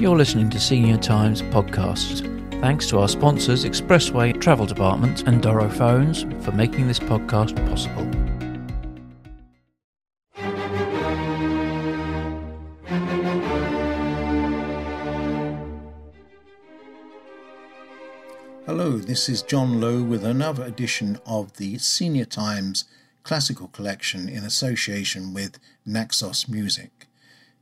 You're listening to Senior Times podcast. Thanks to our sponsors, Expressway Travel Department and Doro Phones, for making this podcast possible. Hello, this is John Lowe with another edition of the Senior Times Classical Collection in association with Naxos Music.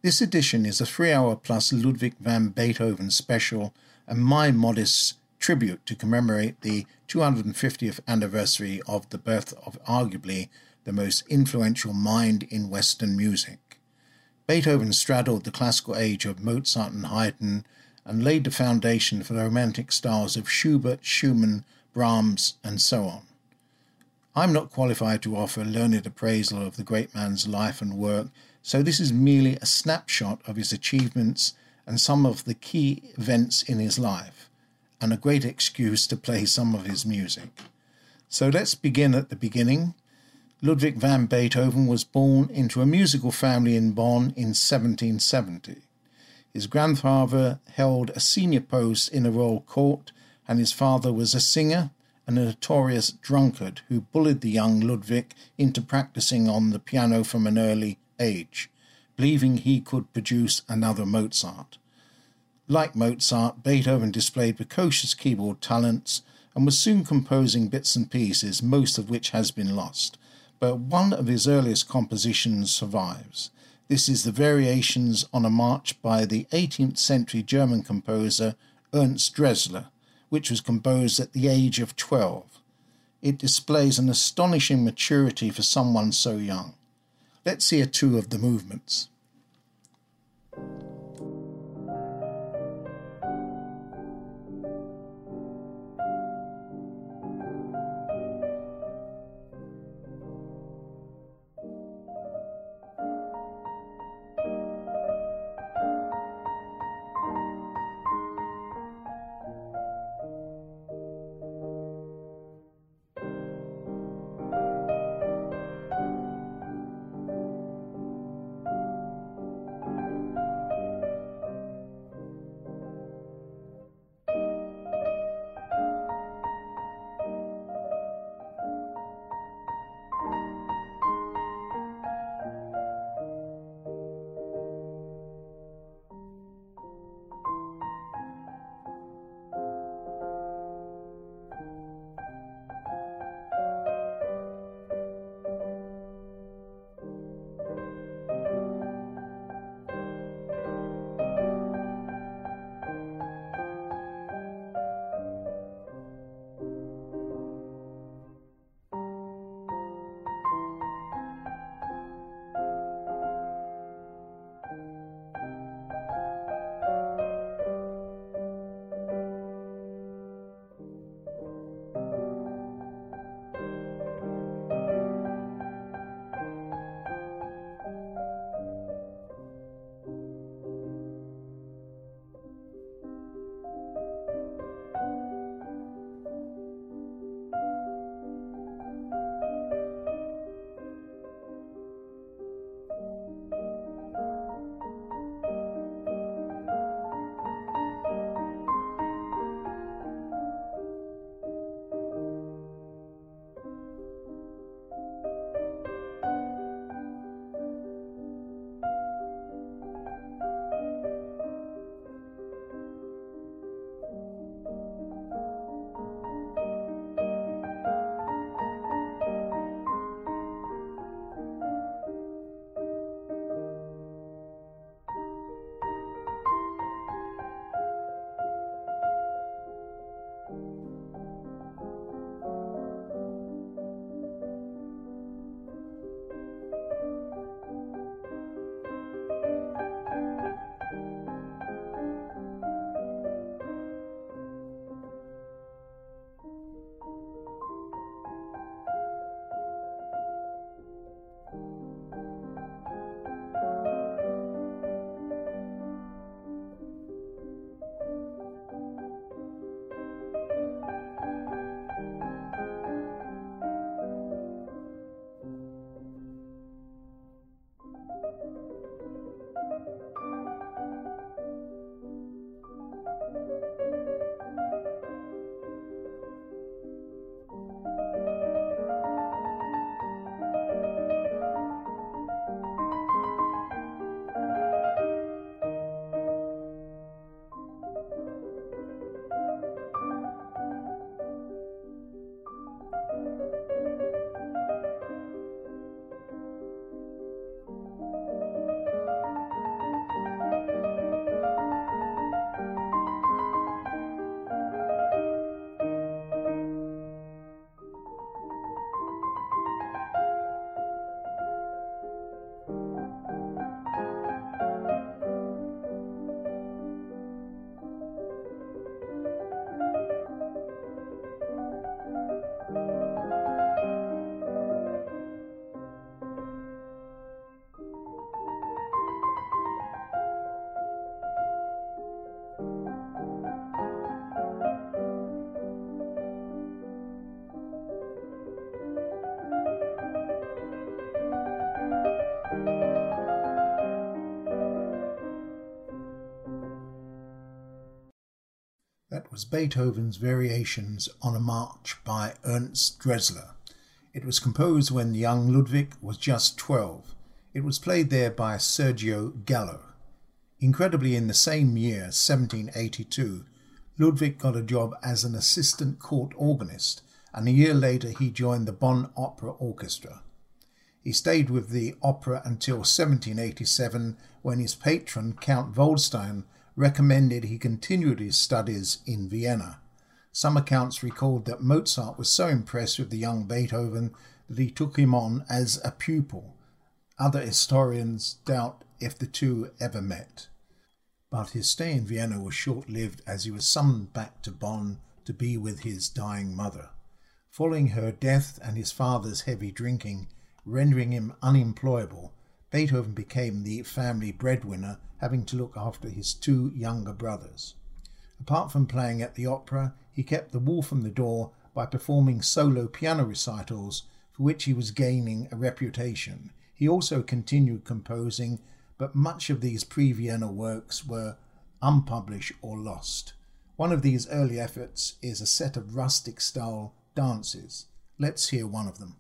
This edition is a three hour plus Ludwig van Beethoven special and my modest tribute to commemorate the 250th anniversary of the birth of arguably the most influential mind in Western music. Beethoven straddled the classical age of Mozart and Haydn and laid the foundation for the romantic styles of Schubert, Schumann, Brahms, and so on. I'm not qualified to offer learned appraisal of the great man's life and work so this is merely a snapshot of his achievements and some of the key events in his life, and a great excuse to play some of his music. So let's begin at the beginning. Ludwig van Beethoven was born into a musical family in Bonn in 1770. His grandfather held a senior post in the royal court, and his father was a singer and a notorious drunkard who bullied the young Ludwig into practicing on the piano from an early age, believing he could produce another Mozart. Like Mozart, Beethoven displayed precocious keyboard talents and was soon composing bits and pieces, most of which has been lost. But one of his earliest compositions survives. This is the Variations on a March by the 18th century German composer Ernst Dressler, which was composed at the age of 12. It displays an astonishing maturity for someone so young. Let's hear two of the movements. Was Beethoven's Variations on a March by Ernst Dressler. It was composed when the young Ludwig was just 12. It was played there by Sergio Gallo. Incredibly, in the same year, 1782, Ludwig got a job as an assistant court organist, and a year later he joined the Bonn Opera Orchestra. He stayed with the opera until 1787, when his patron, Count Waldstein, recommended he continued his studies in Vienna. Some accounts record that Mozart was so impressed with the young Beethoven that he took him on as a pupil. Other historians doubt if the two ever met. But his stay in Vienna was short lived as he was summoned back to Bonn to be with his dying mother. Following her death and his father's heavy drinking, rendering him unemployable, Beethoven became the family breadwinner, having to look after his two younger brothers. Apart from playing at the opera, he kept the wall from the door by performing solo piano recitals for which he was gaining a reputation. He also continued composing, but much of these pre Vienna works were unpublished or lost. One of these early efforts is a set of rustic style dances. Let's hear one of them.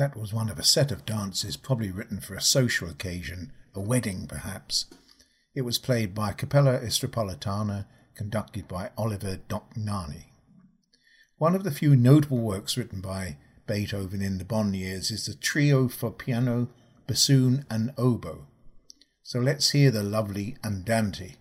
That was one of a set of dances probably written for a social occasion, a wedding perhaps. It was played by Capella Istropolitana, conducted by Oliver Dohnányi. One of the few notable works written by Beethoven in the Bonn years is the Trio for Piano, Bassoon, and Oboe. So let's hear the lovely Andante.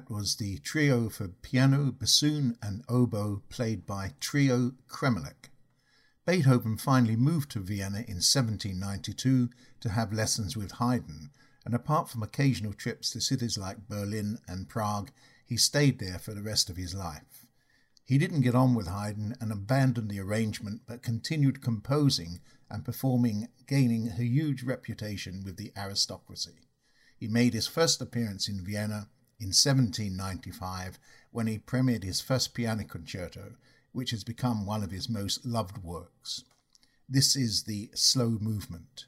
That was the trio for piano, bassoon, and oboe played by Trio Kremelech. Beethoven finally moved to Vienna in 1792 to have lessons with Haydn, and apart from occasional trips to cities like Berlin and Prague, he stayed there for the rest of his life. He didn't get on with Haydn and abandoned the arrangement, but continued composing and performing, gaining a huge reputation with the aristocracy. He made his first appearance in Vienna in 1795 when he premiered his first piano concerto, which has become one of his most loved works. This is the slow movement.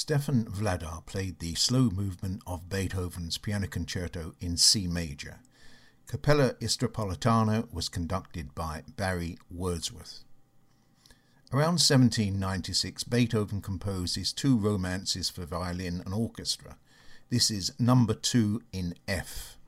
Stefan Vladar played the slow movement of Beethoven's Piano Concerto in C major. Capella Istropolitana was conducted by Barry Wordsworth. Around 1796, Beethoven composed his two romances for violin and orchestra. This is number two in F.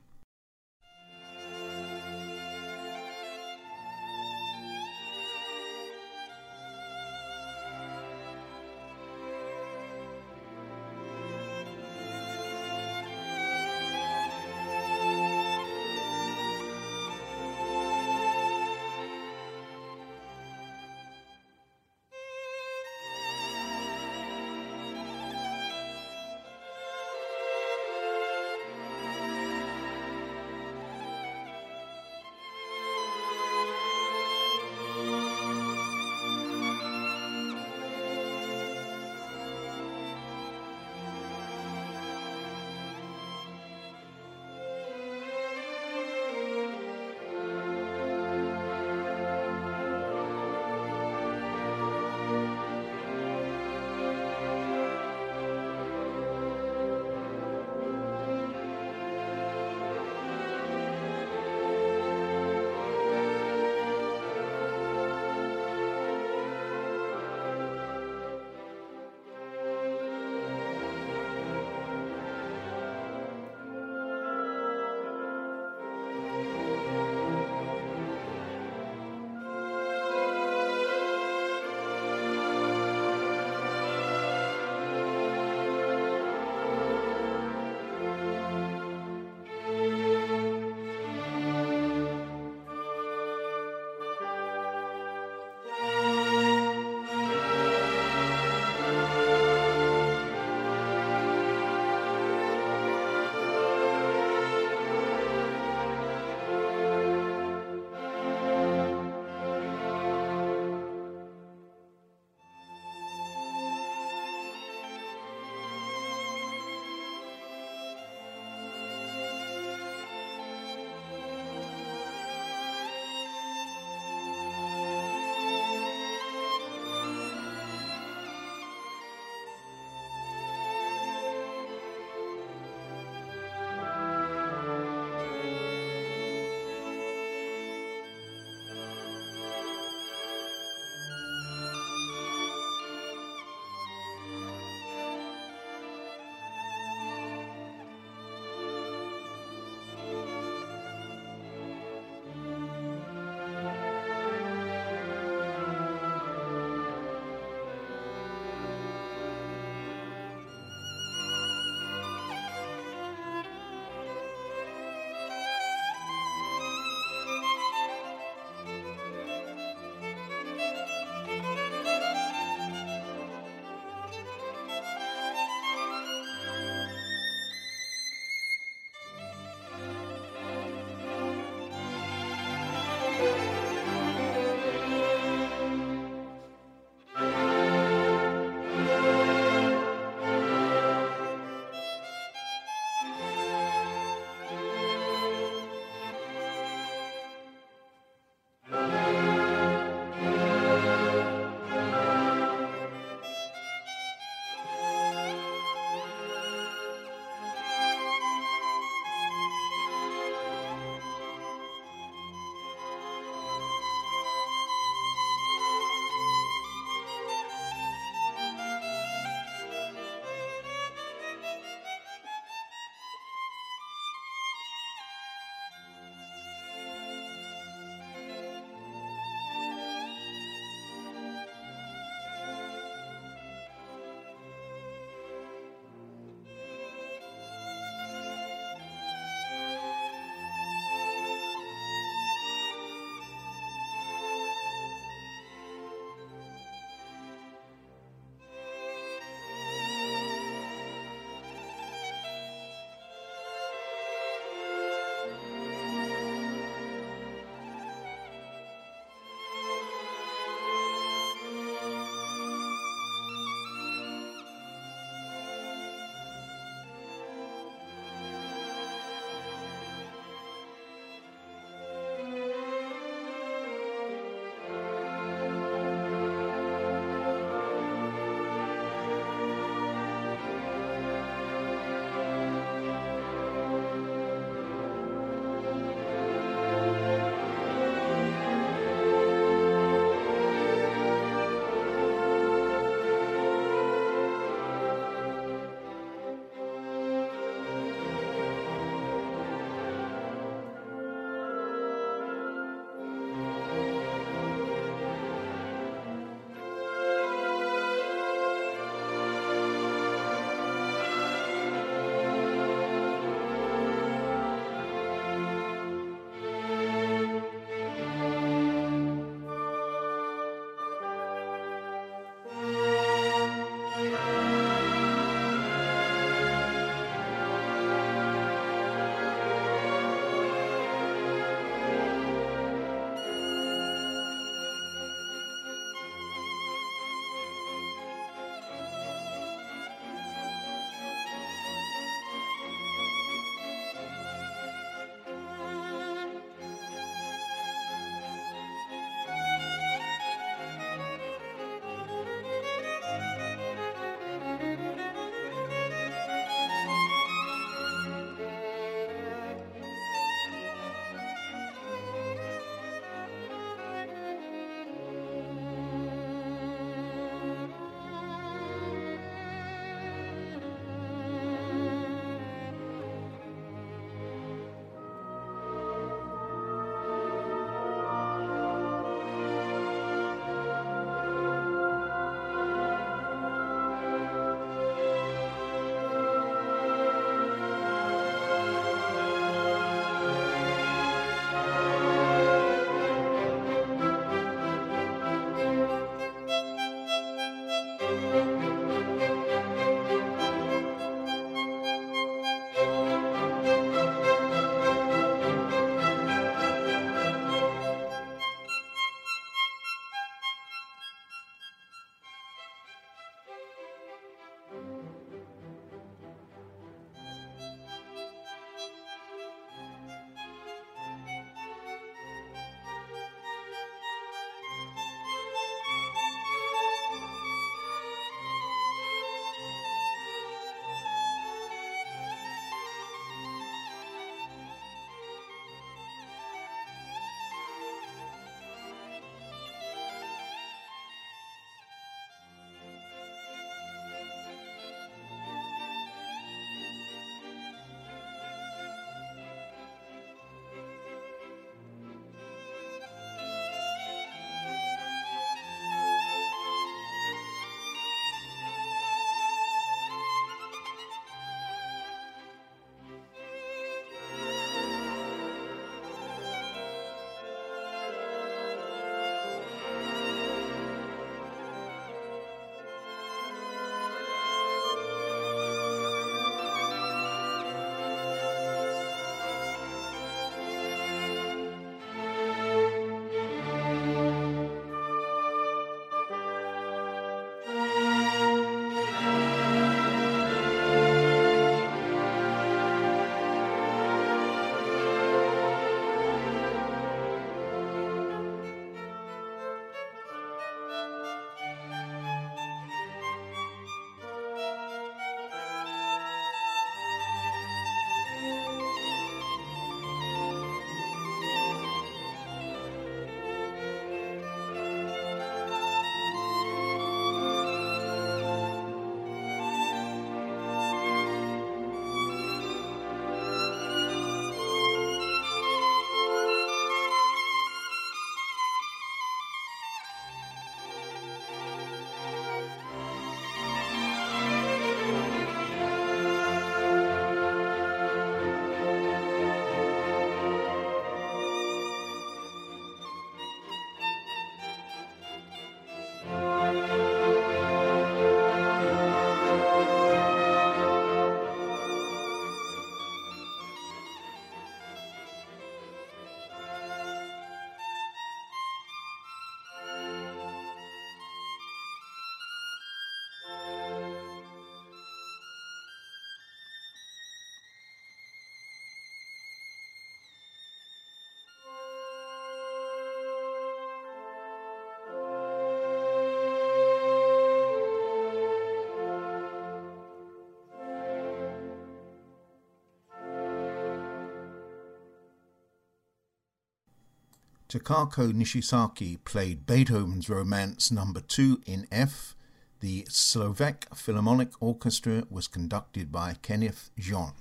Takako Nishizaki played Beethoven's Romance Number no. 2 in F. The Slovak Philharmonic Orchestra was conducted by Kenneth Jean.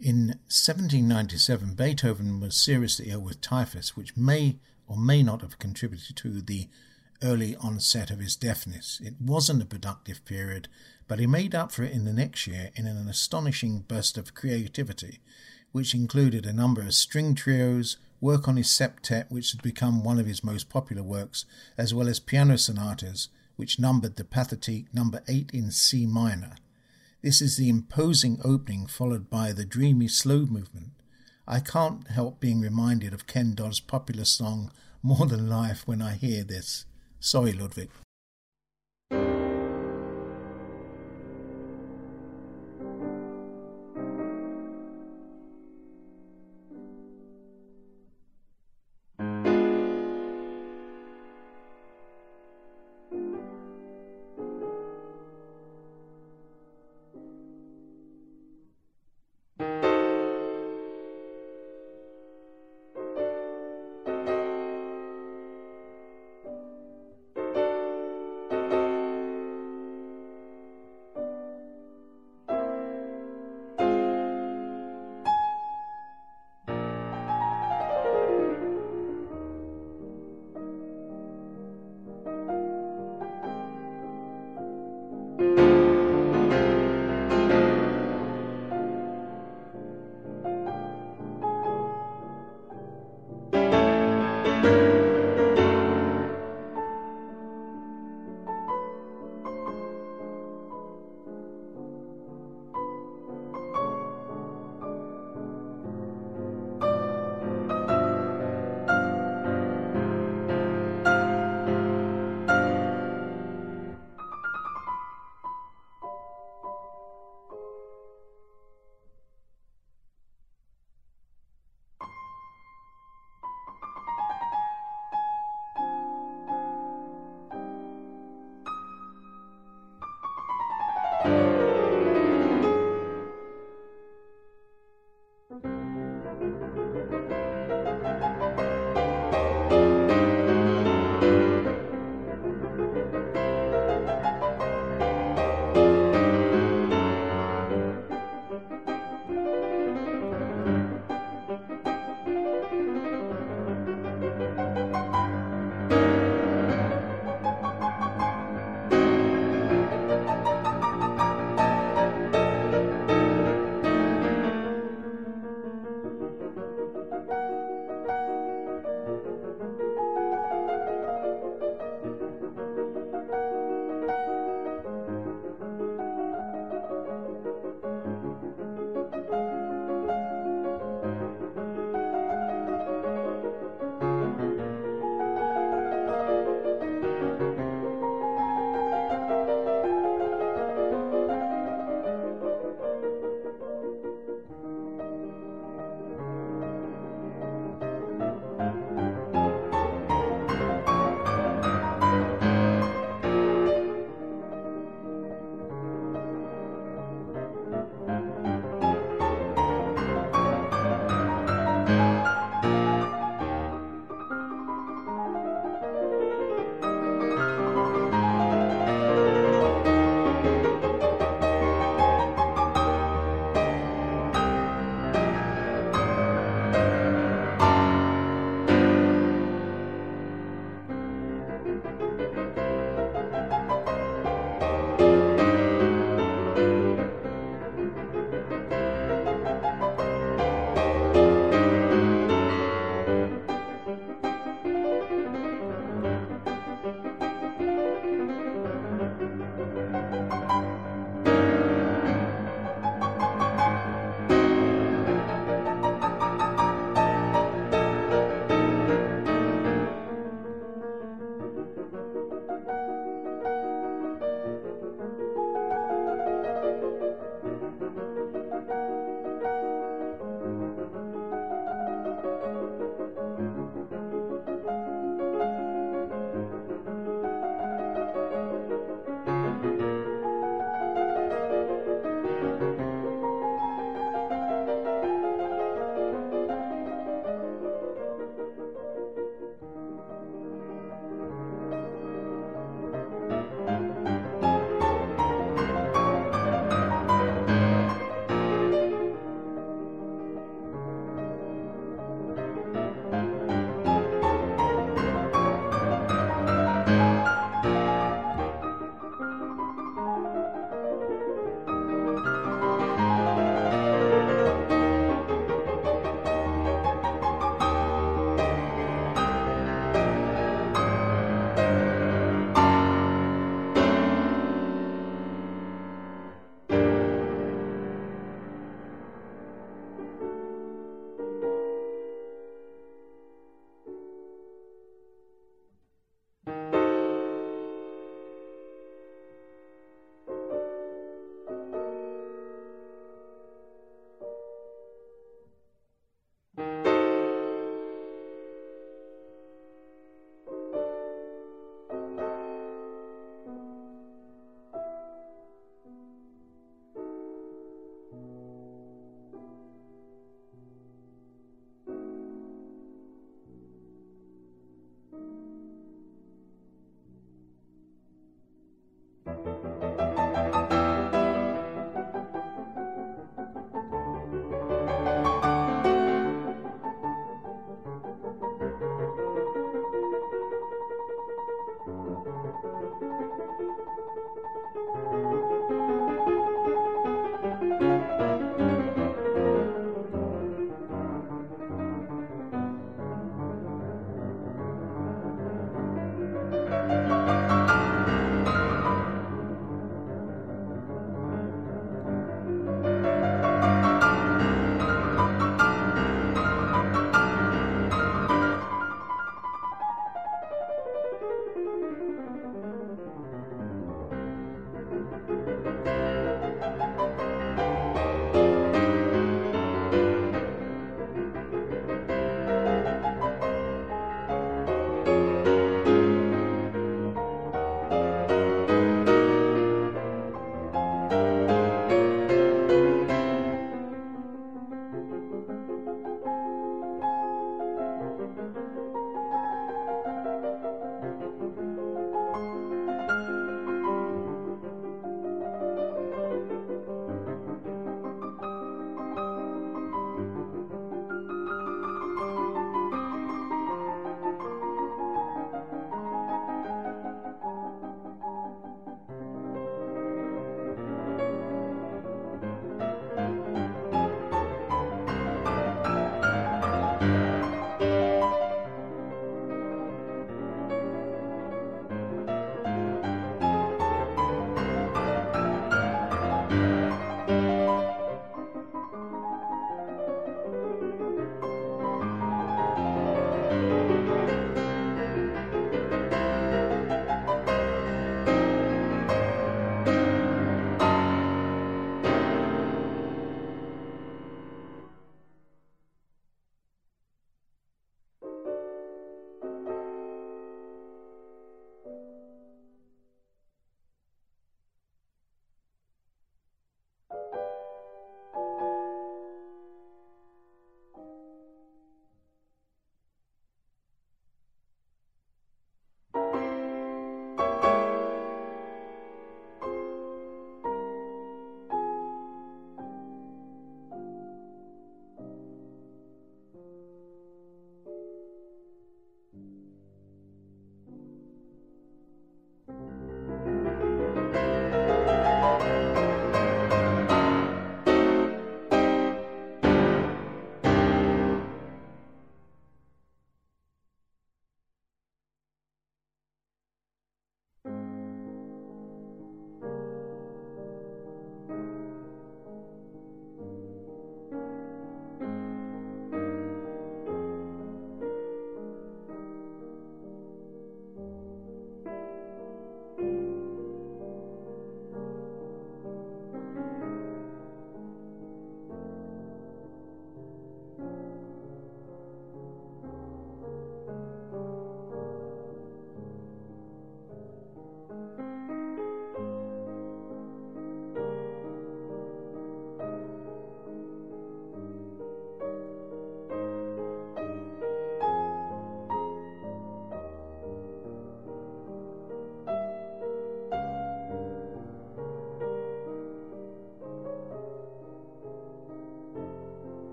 In 1797, Beethoven was seriously ill with typhus, which may or may not have contributed to the early onset of his deafness. It wasn't a productive period, but he made up for it in the next year in an astonishing burst of creativity, which included a number of string trios, work on his septet, which had become one of his most popular works, as well as piano sonatas, which numbered the pathetique number 8 in C minor. This is the imposing opening followed by the dreamy slow movement. I can't help being reminded of Ken Dodd's popular song More Than Life when I hear this. Sorry, Ludwig.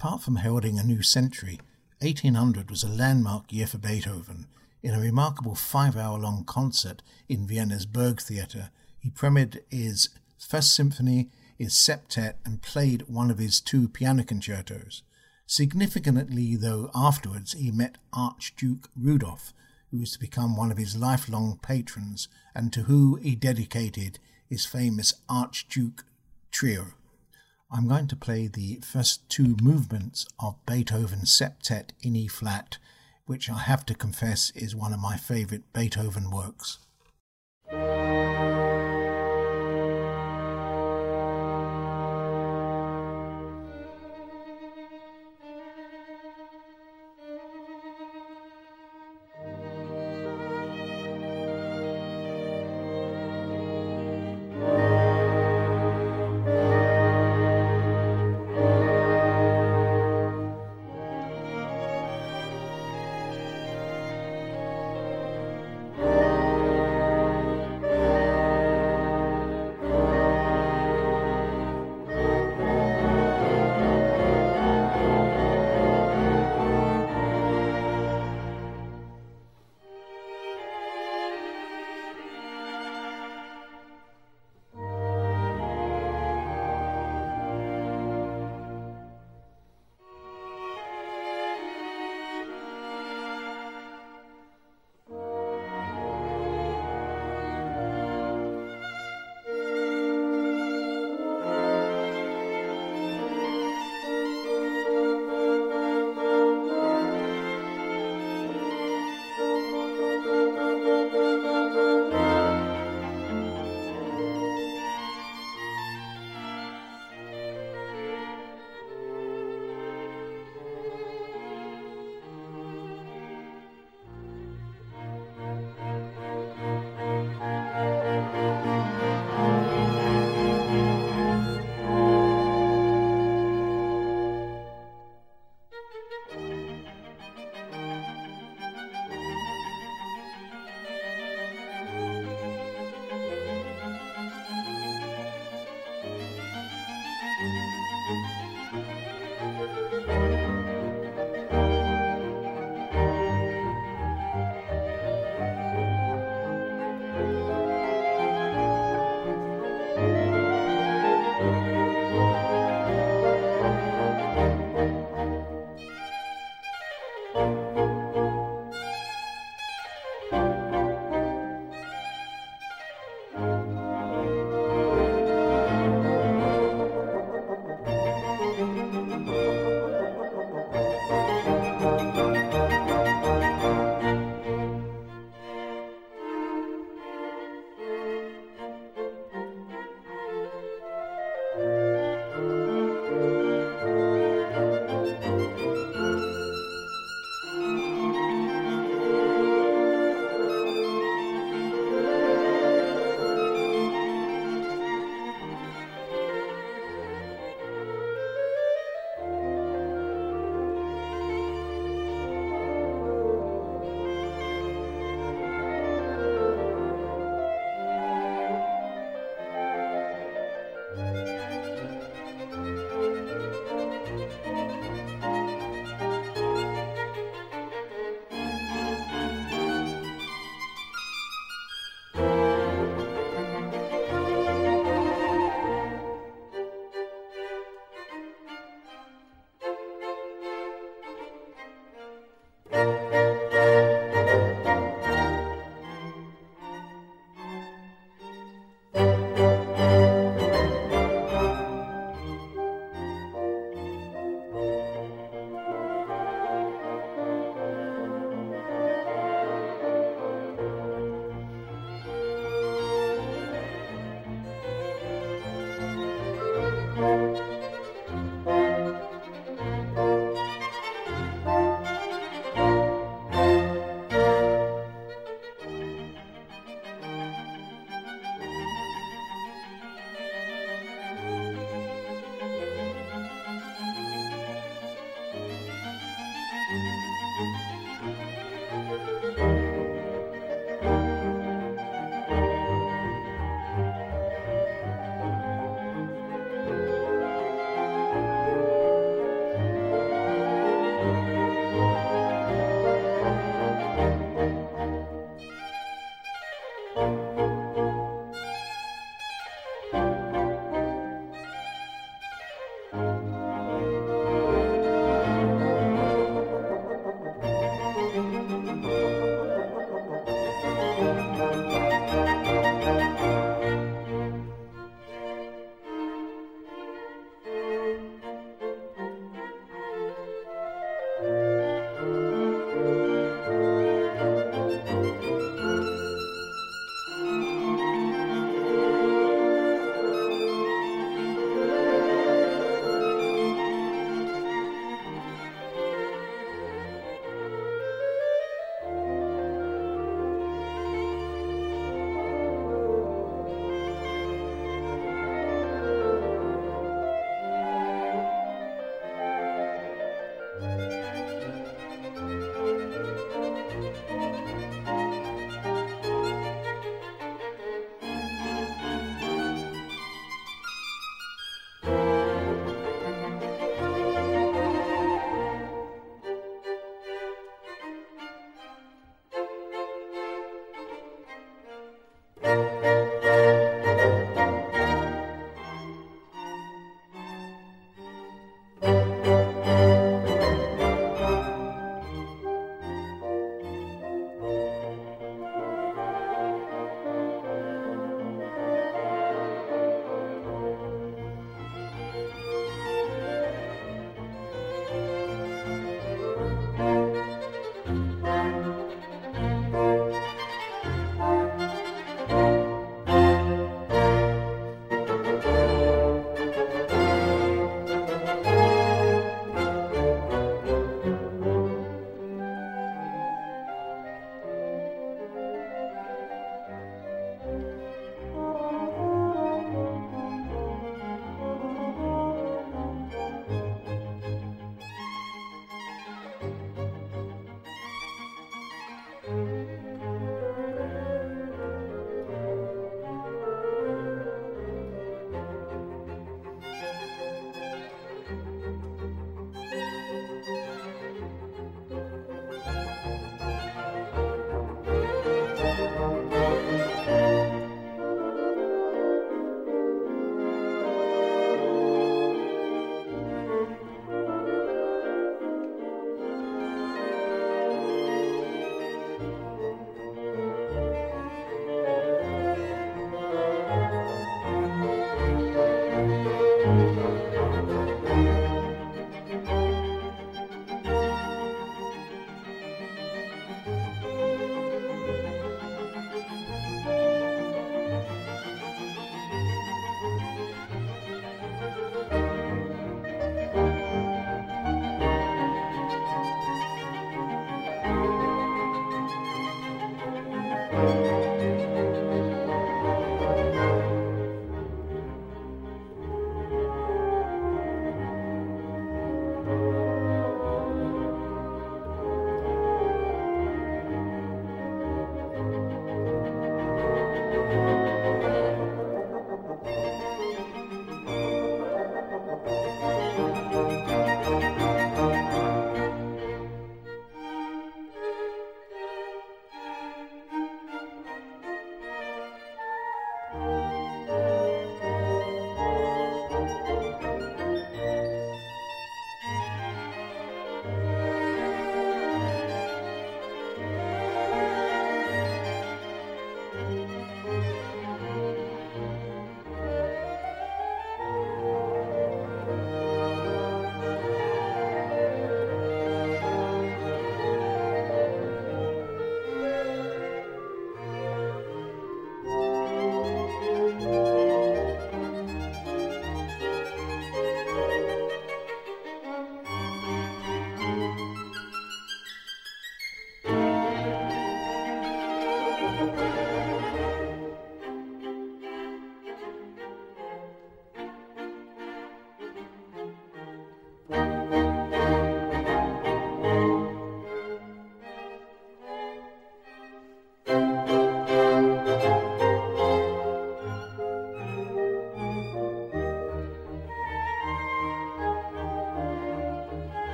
Apart from heralding a new century, 1800 was a landmark year for Beethoven. In a remarkable five hour long concert in Vienna's Burgtheater, he premiered his First Symphony, his septet, and played one of his two piano concertos. Significantly, though, afterwards he met Archduke Rudolph, who was to become one of his lifelong patrons, and to whom he dedicated his famous Archduke Trio. I'm going to play the first two movements of Beethoven's Septet in E flat, which I have to confess is one of my favourite Beethoven works.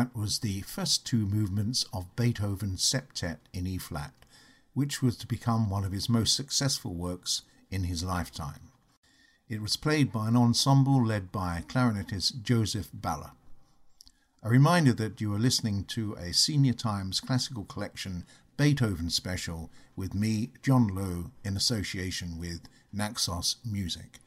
That was the first two movements of Beethoven's Septet in E flat, which was to become one of his most successful works in his lifetime. It was played by an ensemble led by clarinetist Joseph Baller. A reminder that you are listening to a Senior Times Classical Collection Beethoven special with me, John Lowe, in association with Naxos Music.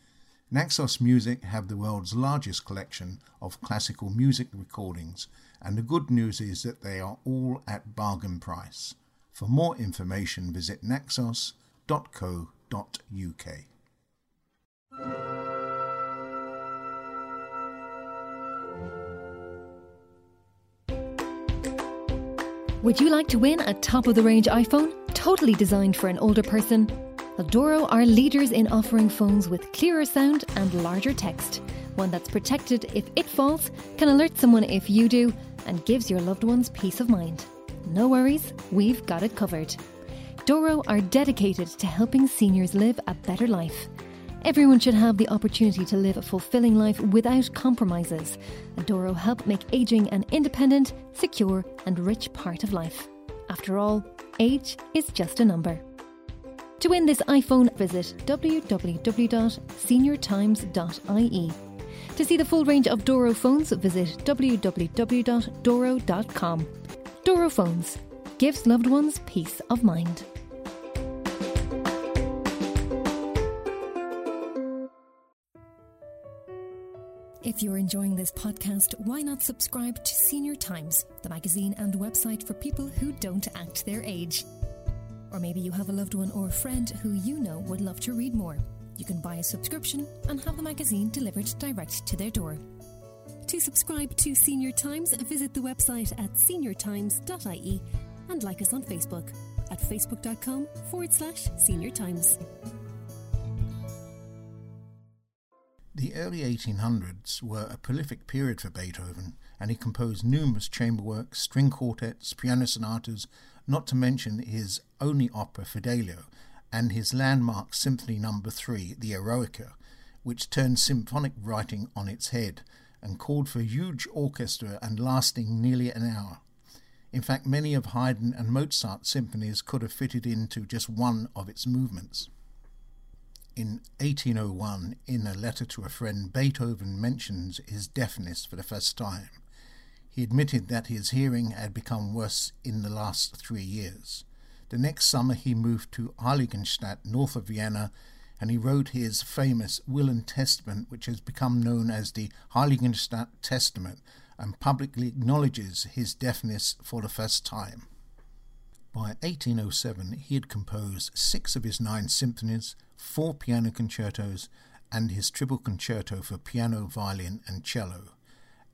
Naxos Music have the world's largest collection of classical music recordings, and the good news is that they are all at bargain price. For more information, visit naxos.co.uk. Would you like to win a top of the range iPhone, totally designed for an older person? Doro are leaders in offering phones with clearer sound and larger text. One that's protected if it falls, can alert someone if you do, and gives your loved ones peace of mind. No worries, we've got it covered. Doro are dedicated to helping seniors live a better life. Everyone should have the opportunity to live a fulfilling life without compromises. And Doro help make aging an independent, secure, and rich part of life. After all, age is just a number. To win this iPhone, visit www.seniortimes.ie. To see the full range of Doro phones, visit www.doro.com. Doro Phones gives loved ones peace of mind. If you're enjoying this podcast, why not subscribe to Senior Times, the magazine and website for people who don't act their age? Or maybe you have a loved one or a friend who you know would love to read more. You can buy a subscription and have the magazine delivered direct to their door. To subscribe to Senior Times, visit the website at seniortimes.ie and like us on Facebook at facebook.com forward slash senior times. The early 1800s were a prolific period for Beethoven, and he composed numerous chamber works, string quartets, piano sonatas, not to mention his only opera Fidelio and his landmark Symphony No. 3, the Eroica, which turned symphonic writing on its head and called for huge orchestra and lasting nearly an hour. In fact, many of Haydn and Mozart's symphonies could have fitted into just one of its movements. In 1801, in a letter to a friend, Beethoven mentions his deafness for the first time. He admitted that his hearing had become worse in the last three years. The next summer, he moved to Heiligenstadt, north of Vienna, and he wrote his famous Will and Testament, which has become known as the Heiligenstadt Testament, and publicly acknowledges his deafness for the first time. By 1807, he had composed six of his nine symphonies, four piano concertos, and his triple concerto for piano, violin, and cello.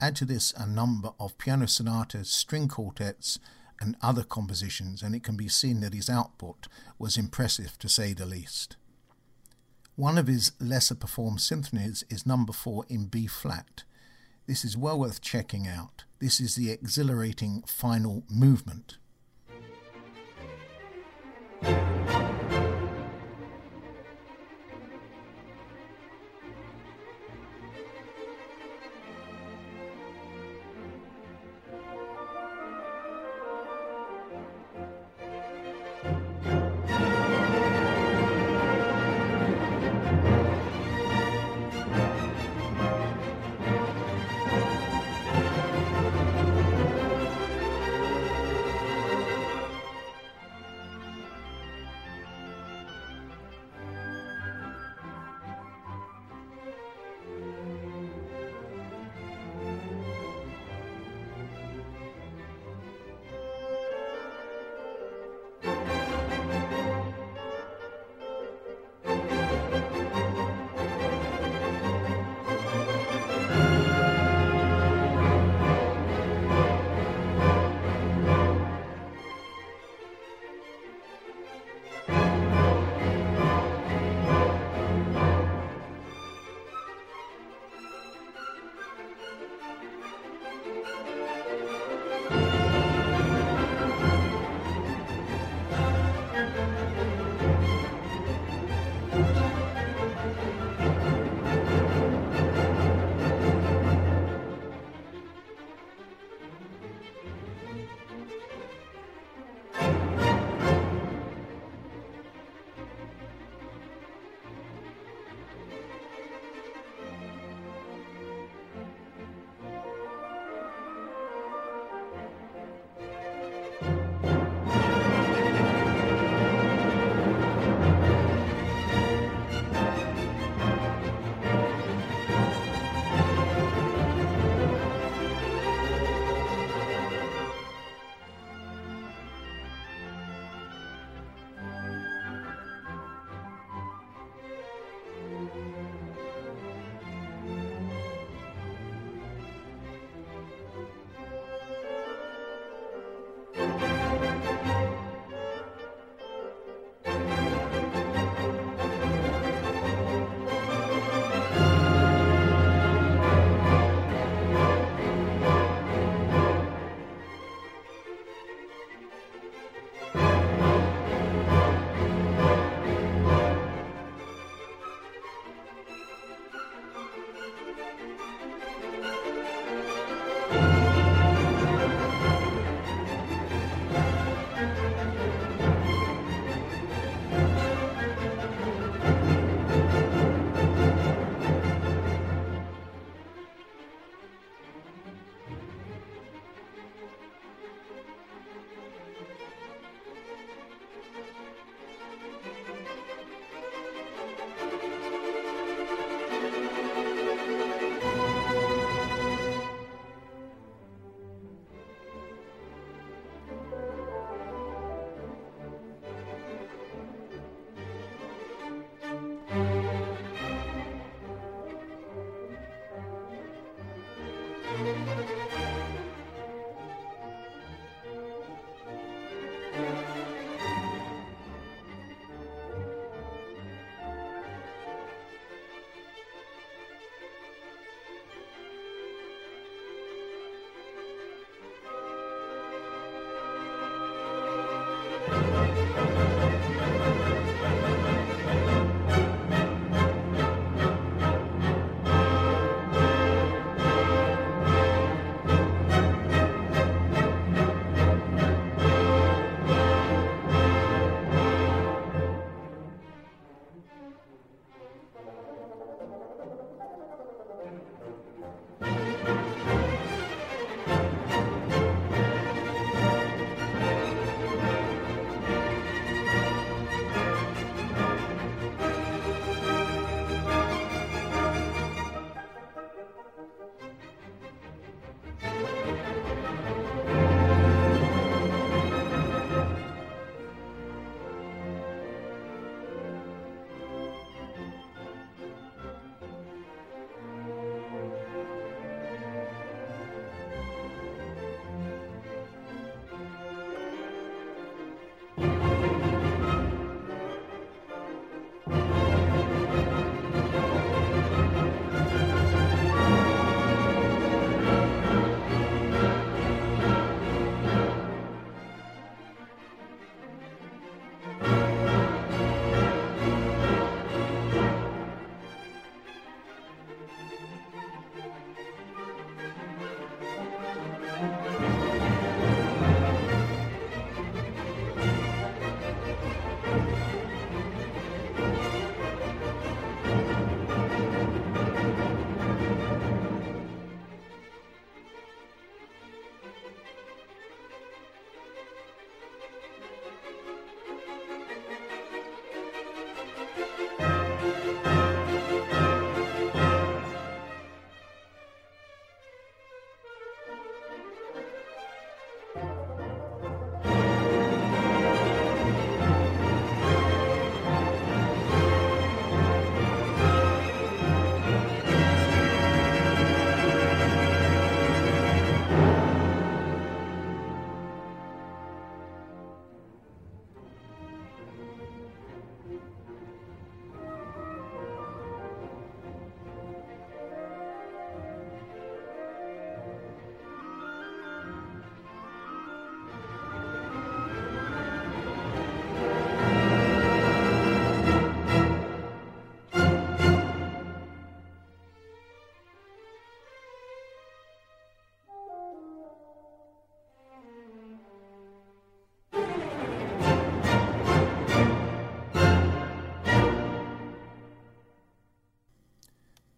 Add to this a number of piano sonatas, string quartets, and other compositions, and it can be seen that his output was impressive to say the least. One of his lesser performed symphonies is number 4 in B flat. This is well worth checking out. This is the exhilarating final movement.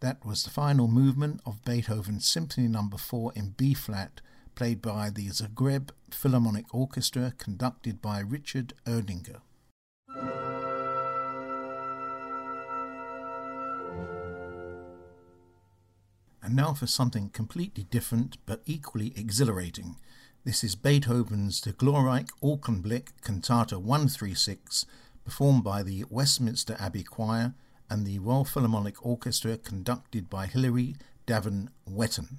That was the final movement of Beethoven's Symphony No. 4 in B flat, played by the Zagreb Philharmonic Orchestra, conducted by Richard Edlinger. And now for something completely different but equally exhilarating. This is Beethoven's Der glorreiche Augenblick Cantata 136, performed by the Westminster Abbey Choir and the Royal Philharmonic Orchestra, conducted by Hilary Davan Wetton.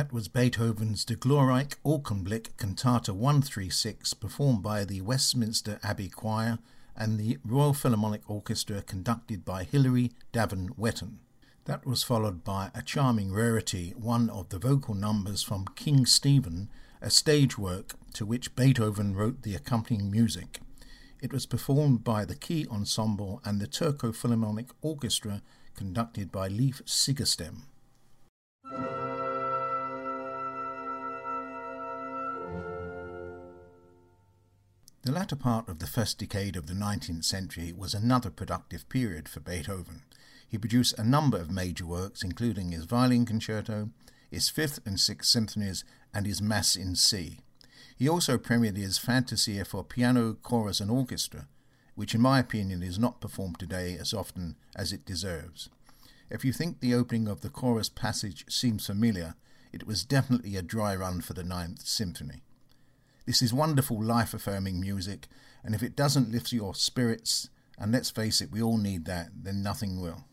That was Beethoven's De Augenblick Cantata 136, performed by the Westminster Abbey Choir and the Royal Philharmonic Orchestra, conducted by Hilary Davan Wetton. That was followed by a charming rarity, one of the vocal numbers from King Stephen, a stage work to which Beethoven wrote the accompanying music. It was performed by the Key Ensemble and the Turku Philharmonic Orchestra, conducted by Leif Segerstam. The latter part of the first decade of the 19th century was another productive period for Beethoven. He produced a number of major works, including his violin concerto, his fifth and sixth symphonies, and his Mass in C. He also premiered his Fantasia for piano, chorus, and orchestra, which in my opinion is not performed today as often as it deserves. If you think the opening of the chorus passage seems familiar, it was definitely a dry run for the Ninth Symphony. This is wonderful, life affirming music, and if it doesn't lift your spirits, and let's face it, we all need that, then nothing will.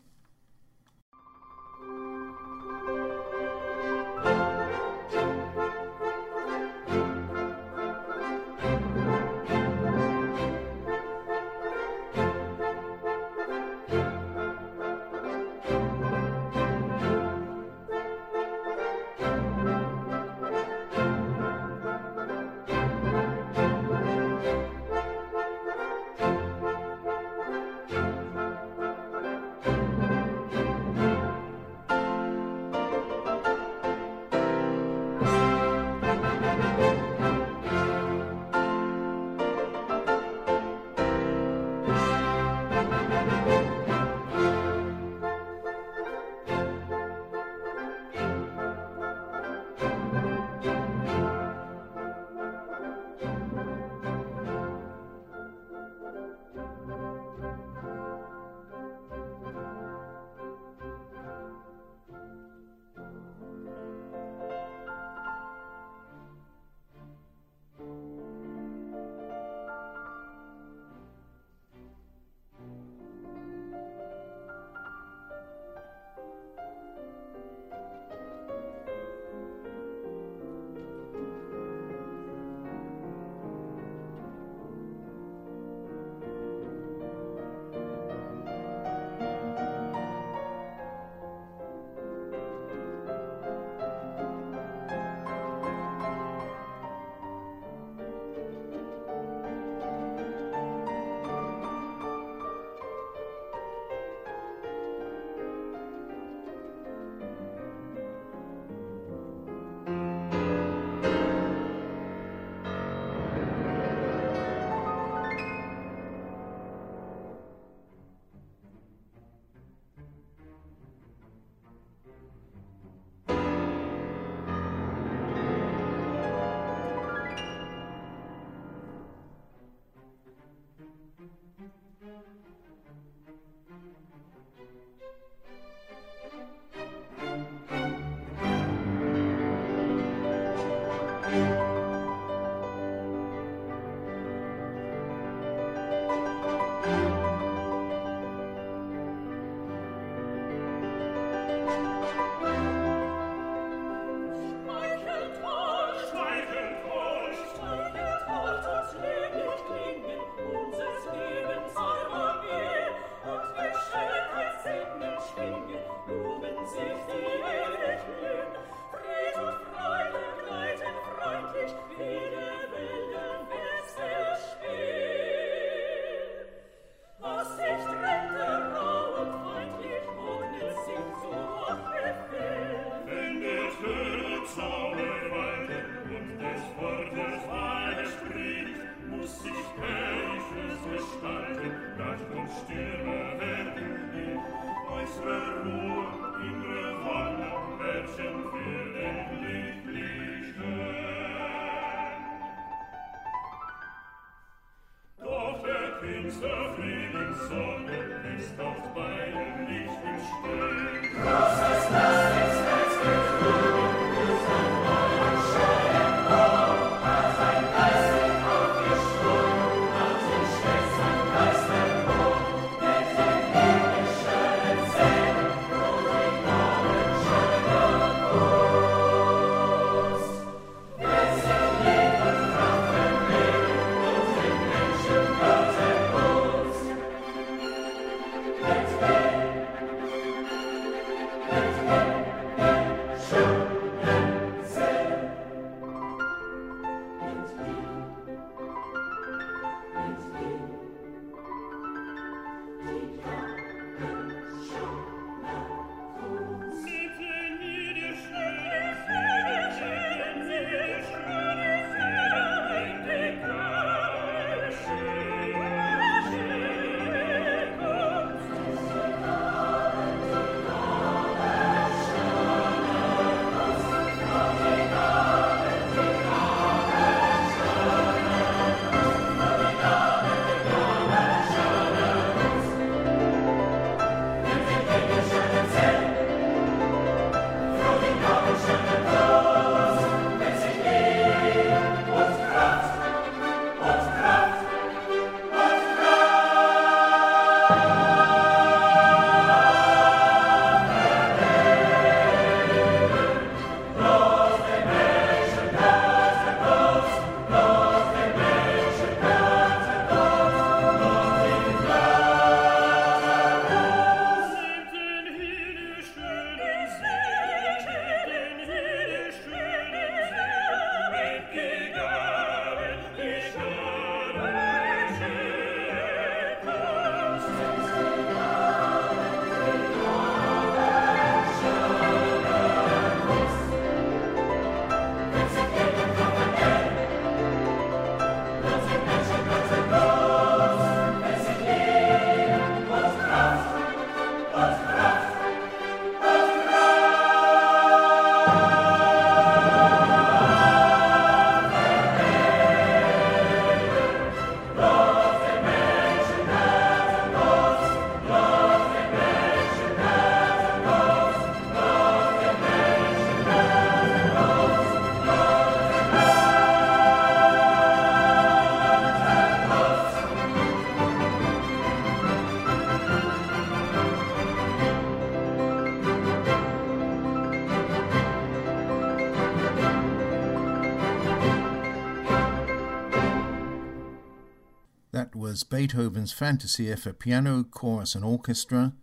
Beethoven's Fantasia for piano, chorus, and orchestra.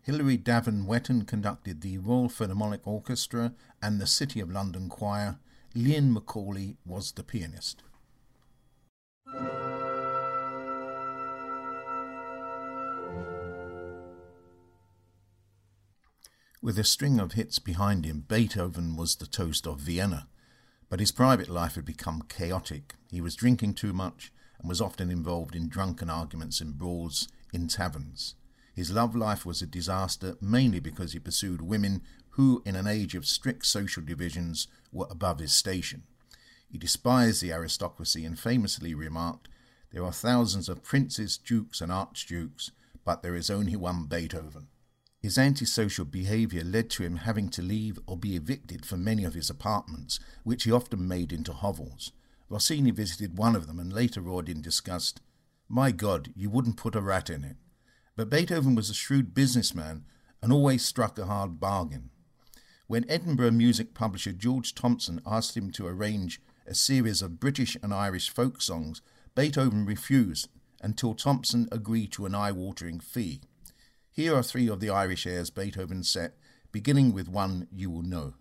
Hilary Davan Wetton conducted the Royal Philharmonic Orchestra and the City of London Choir. Ian Macaulay was the pianist. With a string of hits behind him, Beethoven was the toast of Vienna. But his private life had become chaotic. He was drinking too much and was often involved in drunken arguments and brawls in taverns. His love life was a disaster, mainly because he pursued women who, in an age of strict social divisions, were above his station. He despised the aristocracy and famously remarked, There are thousands of princes, dukes, and archdukes, but there is only one Beethoven. His antisocial behaviour led to him having to leave or be evicted from many of his apartments, which he often made into hovels. Rossini visited one of them and later roared in disgust, My God, you wouldn't put a rat in it. But Beethoven was a shrewd businessman and always struck a hard bargain. When Edinburgh music publisher George Thomson asked him to arrange a series of British and Irish folk songs, Beethoven refused until Thomson agreed to an eye watering fee. Here are three of the Irish airs Beethoven set, beginning with one you will know.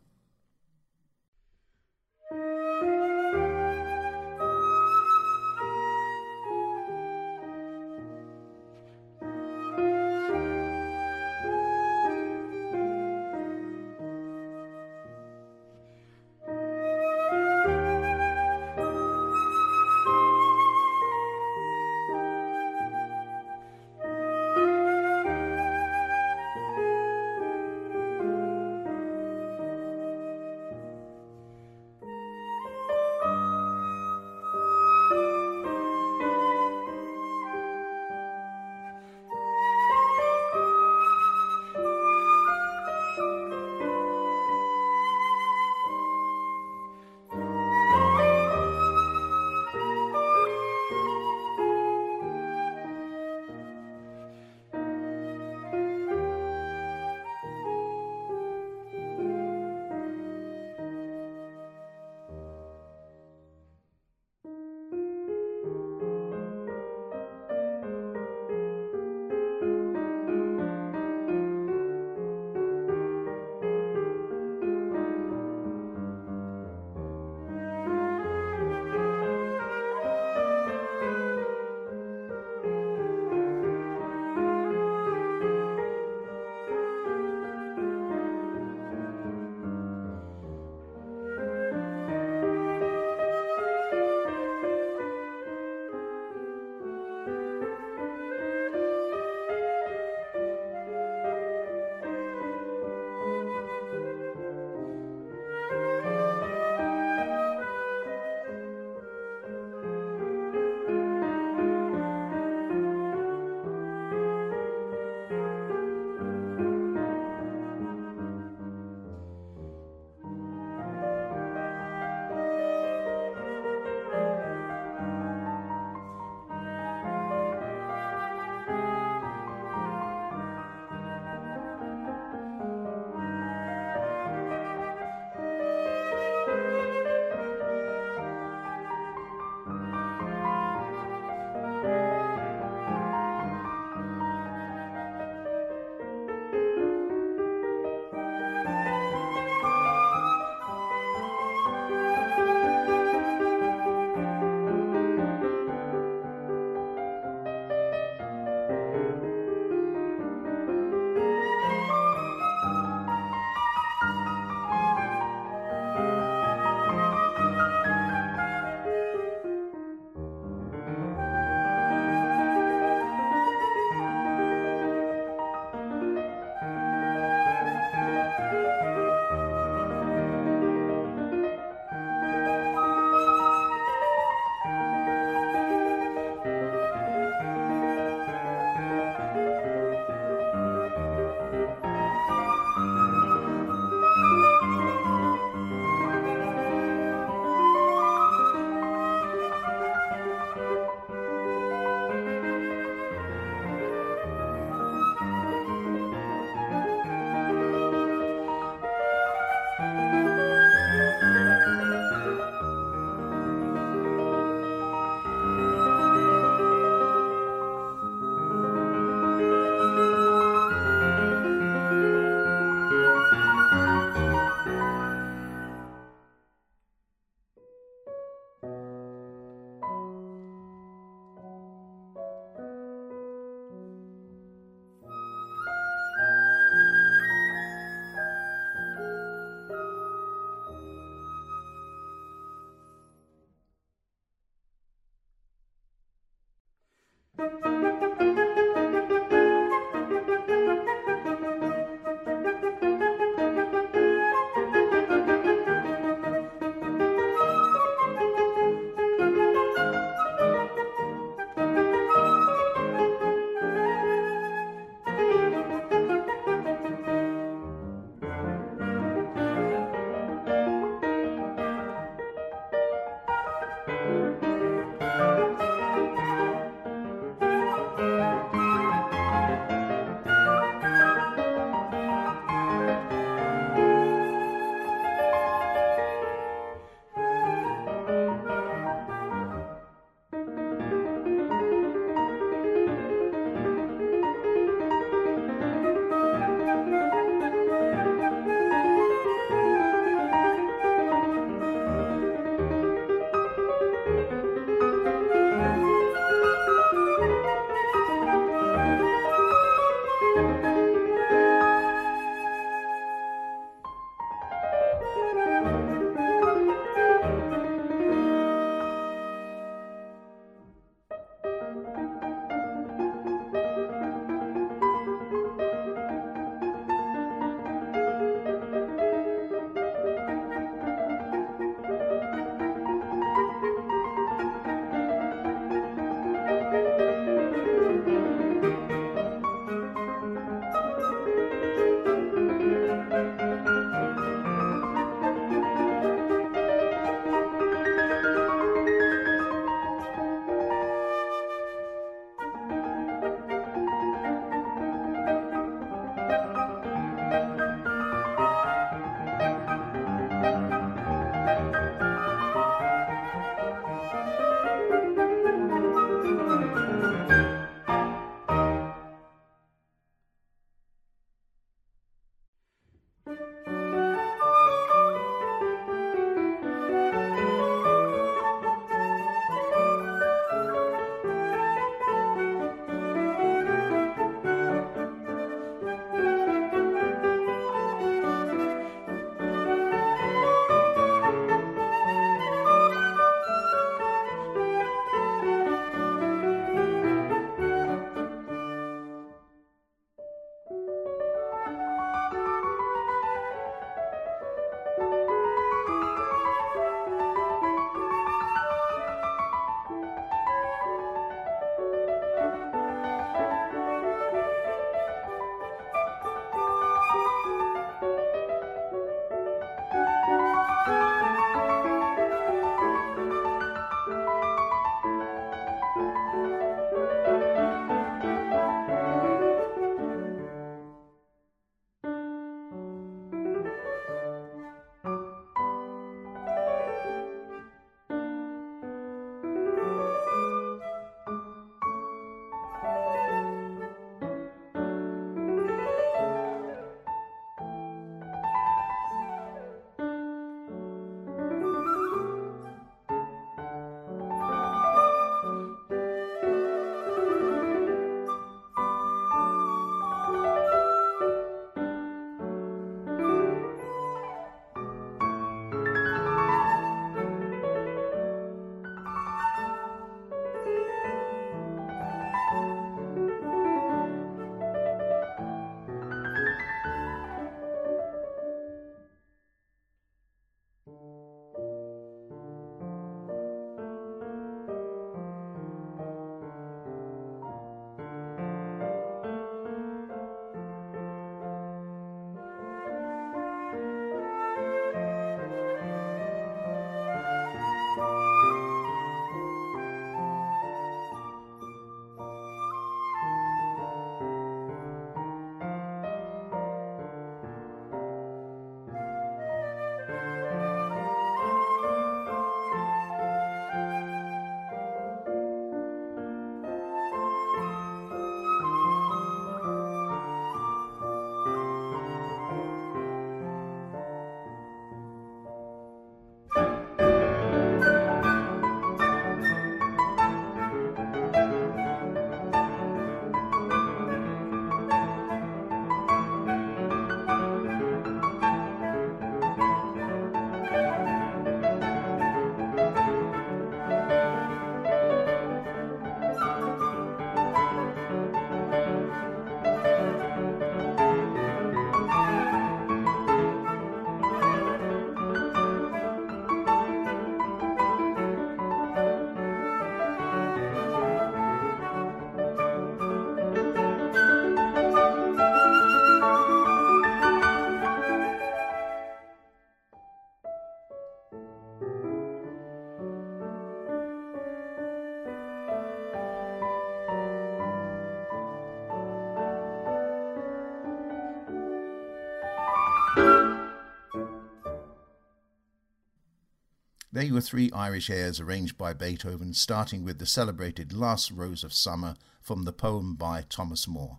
They were three Irish airs arranged by Beethoven, starting with the celebrated Last Rose of Summer from the poem by Thomas Moore.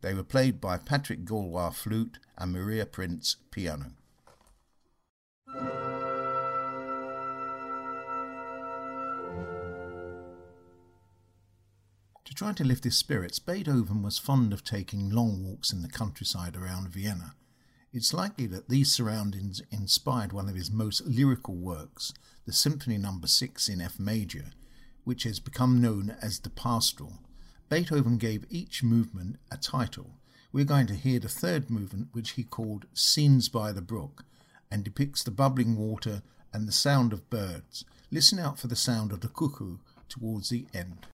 They were played by Patrick Gallois flute and Maria Prinz piano. To try to lift his spirits, Beethoven was fond of taking long walks in the countryside around Vienna. It's likely that these surroundings inspired one of his most lyrical works, the Symphony No. 6 in F major, which has become known as the Pastoral. Beethoven gave each movement a title. We're going to hear the third movement, which he called Scenes by the Brook, and depicts the bubbling water and the sound of birds. Listen out for the sound of the cuckoo towards the end.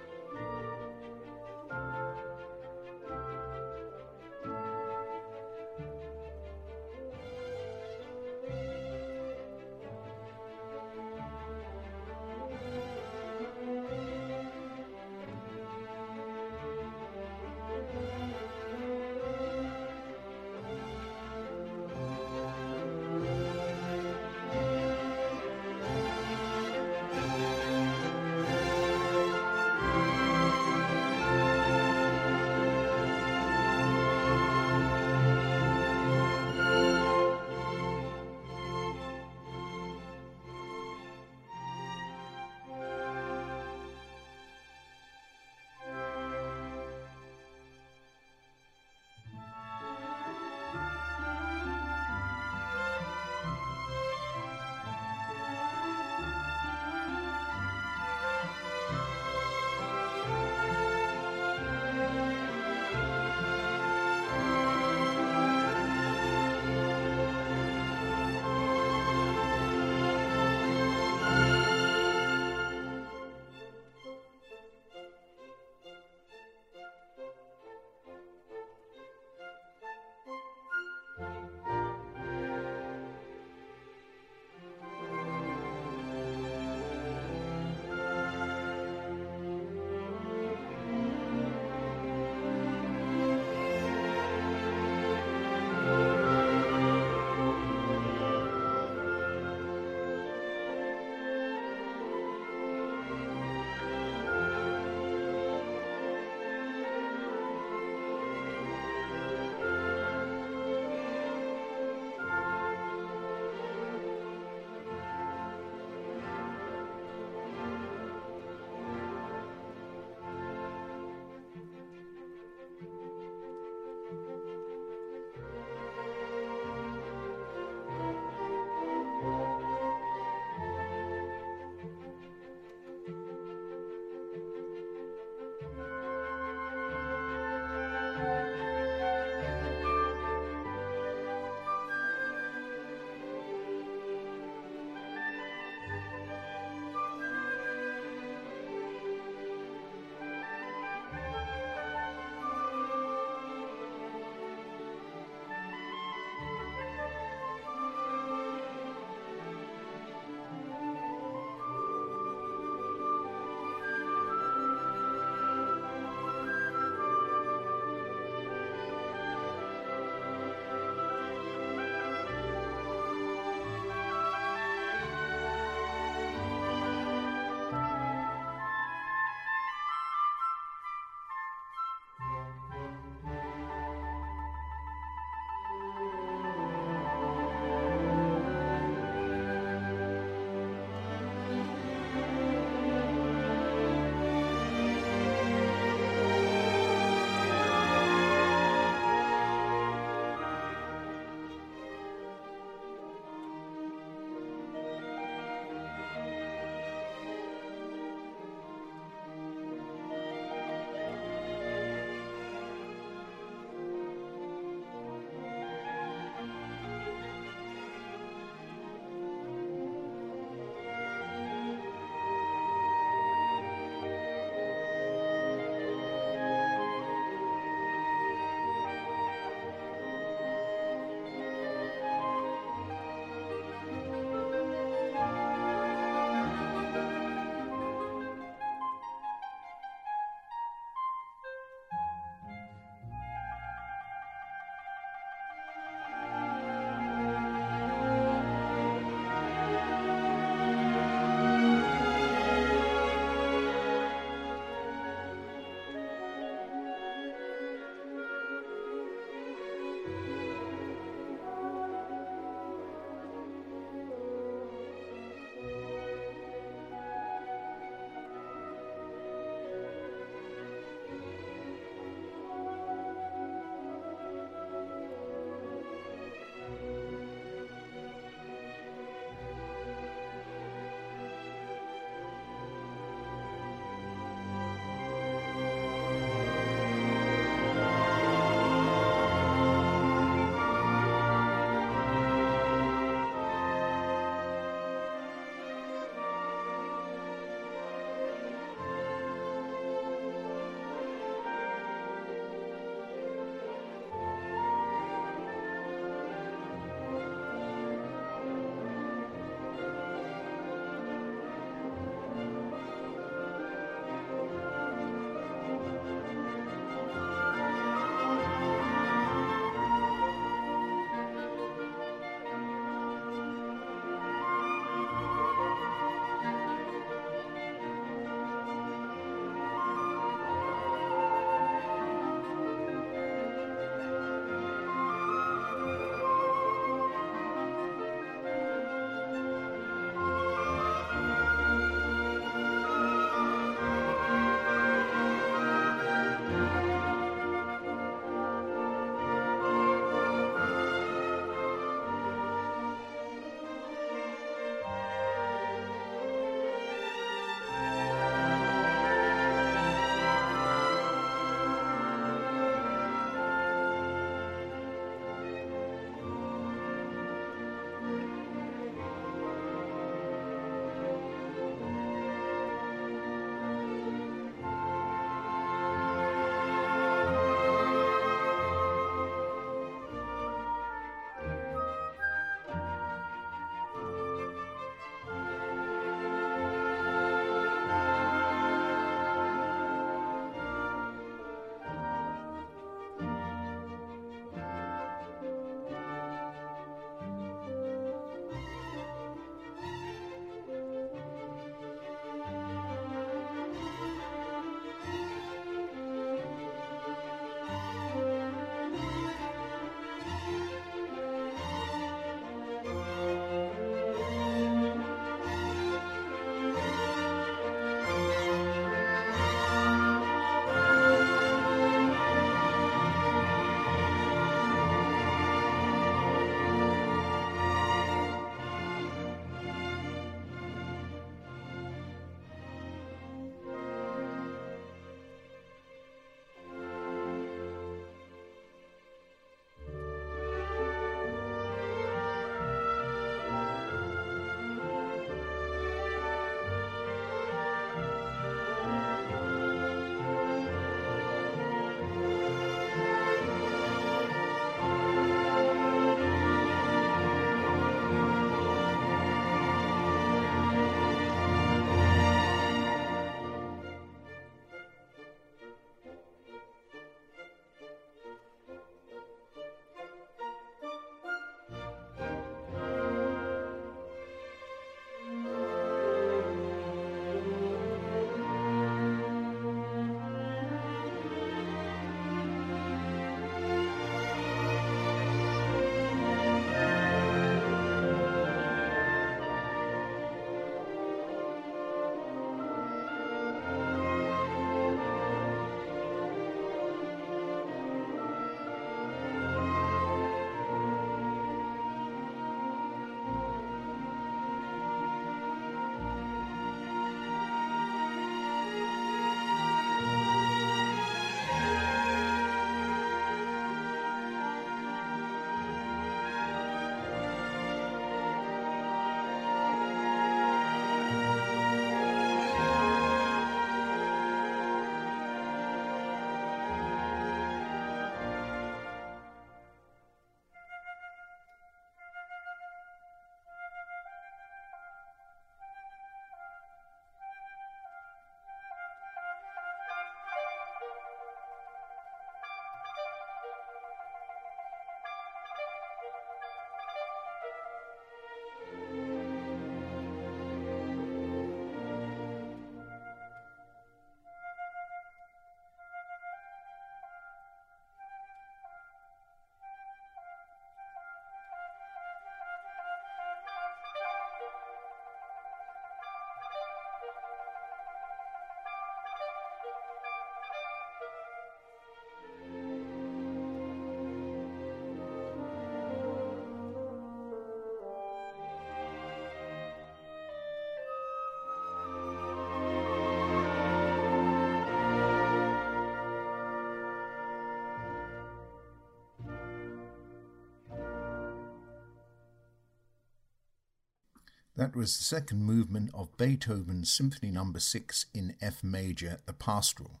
That was the second movement of Beethoven's Symphony No. 6 in F major, the Pastoral.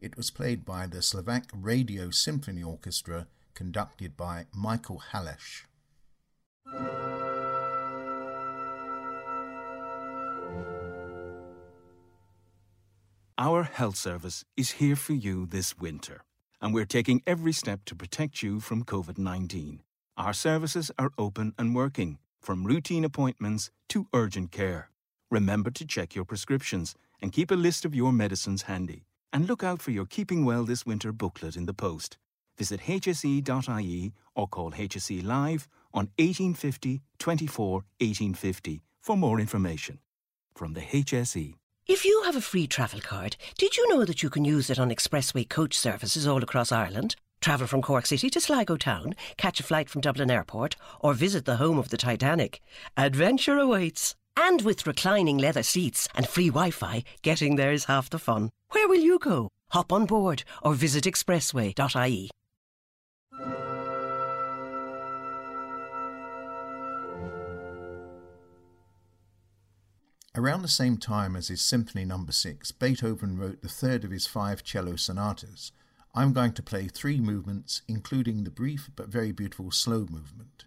It was played by the Slovak Radio Symphony Orchestra, conducted by Michael Halász. Our health service is here for you this winter, and we're taking every step to protect you from COVID 19. Our services are open and working, from routine appointments to urgent care. Remember to check your prescriptions and keep a list of your medicines handy. And look out for your Keeping Well This Winter booklet in the post. Visit hse.ie or call HSE Live on 1850 24 1850 for more information. From the HSE. If you have a free travel card, did you know that you can use it on expressway coach services all across Ireland? Travel from Cork City to Sligo Town, catch a flight from Dublin Airport, or visit the home of the Titanic. Adventure awaits. And with reclining leather seats and free Wi Fi, getting there is half the fun. Where will you go? Hop on board or visit expressway.ie. Around the same time as his Symphony No. 6, Beethoven wrote the third of his five cello sonatas. I'm going to play three movements, including the brief but very beautiful slow movement.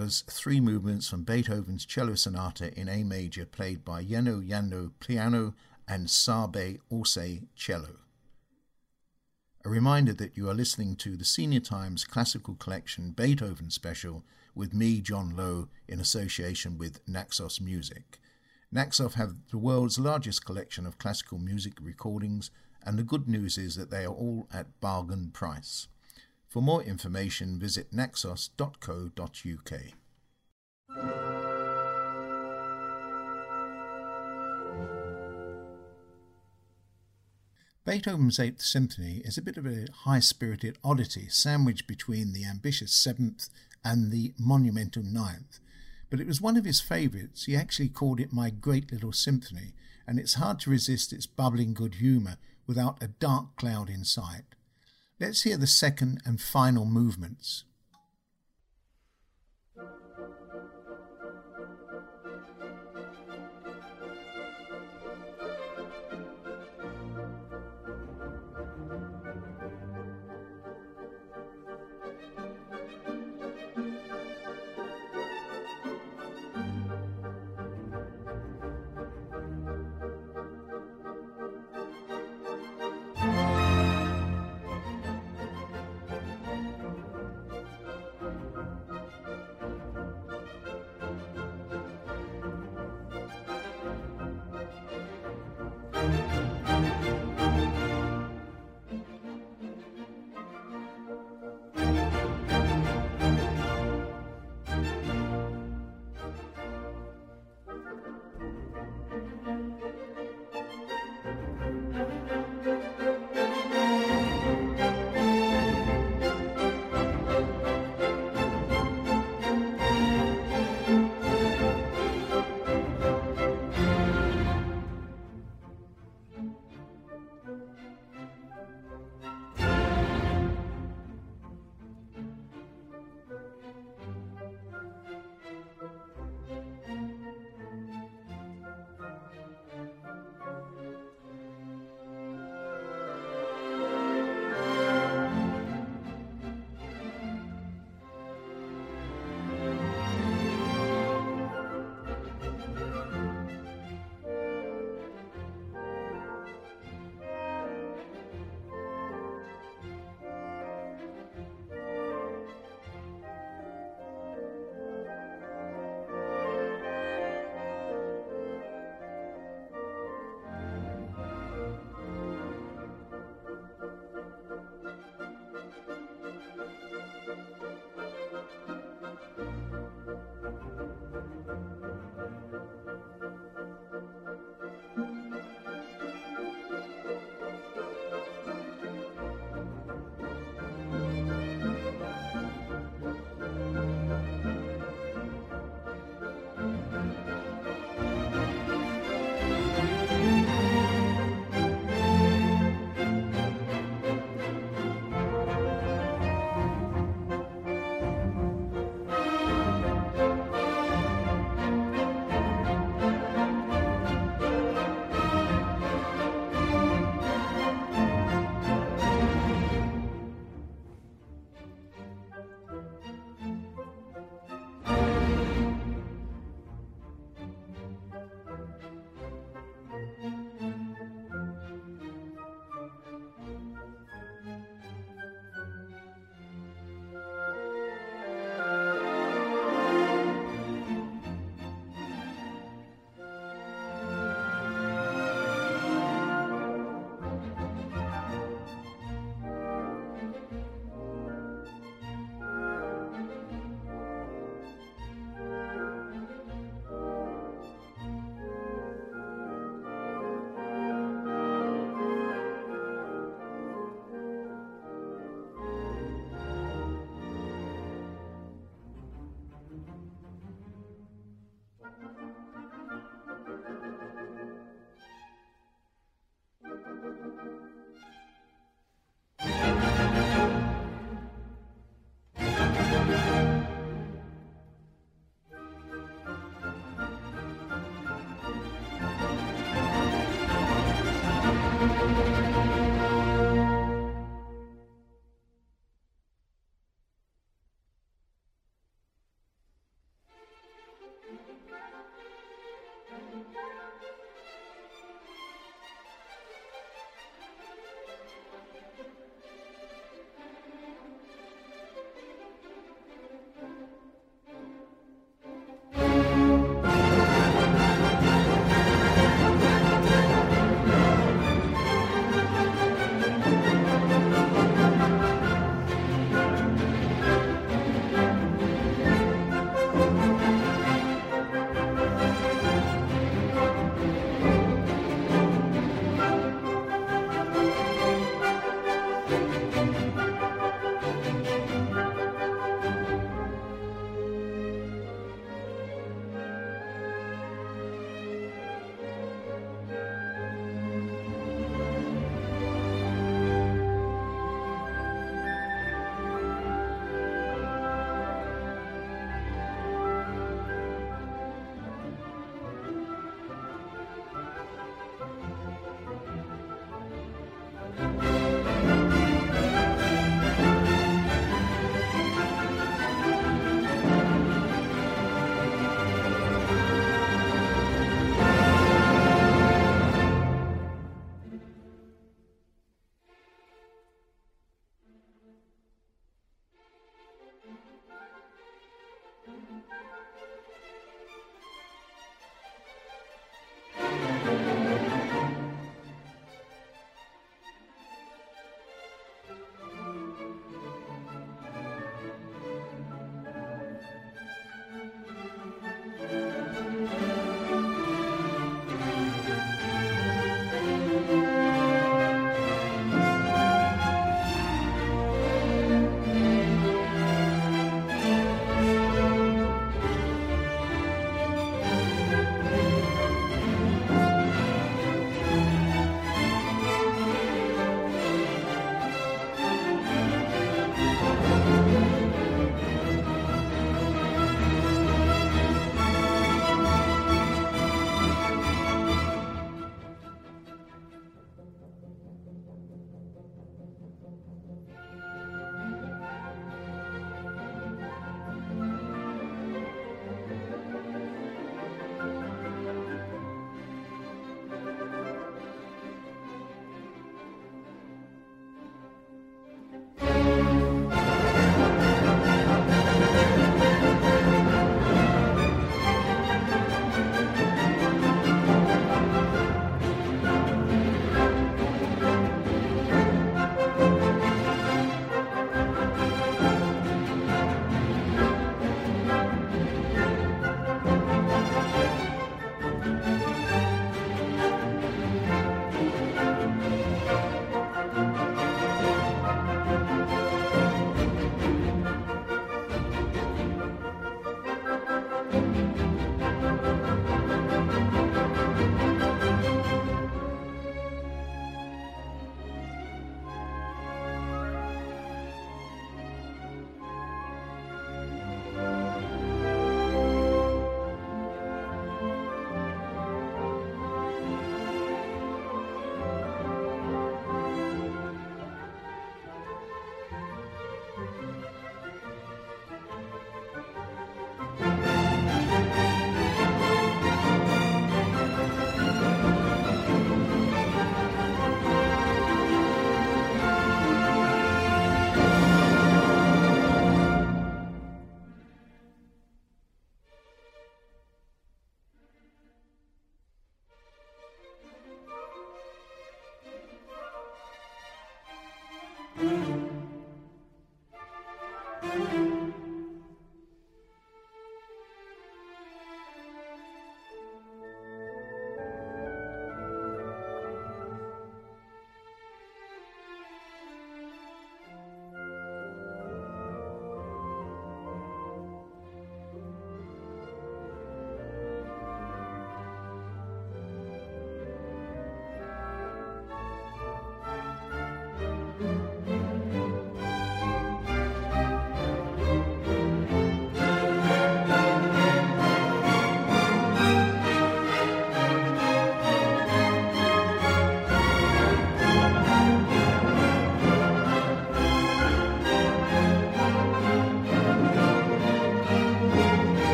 Was three movements from Beethoven's Cello Sonata in A major, played by Jenő Jandó piano and Csaba Onczay cello. A reminder that you are listening to the Senior Times Classical Collection Beethoven Special with me, John Lowe, in association with Naxos Music. Naxos have the world's largest collection of classical music recordings, and the good news is that they are all at bargain price. For more information, visit naxos.co.uk. Beethoven's Eighth Symphony is a bit of a high spirited oddity sandwiched between the ambitious Seventh and the monumental Ninth. But it was one of his favourites. He actually called it My Great Little Symphony, and it's hard to resist its bubbling good humour without a dark cloud in sight. Let's hear the second and final movements.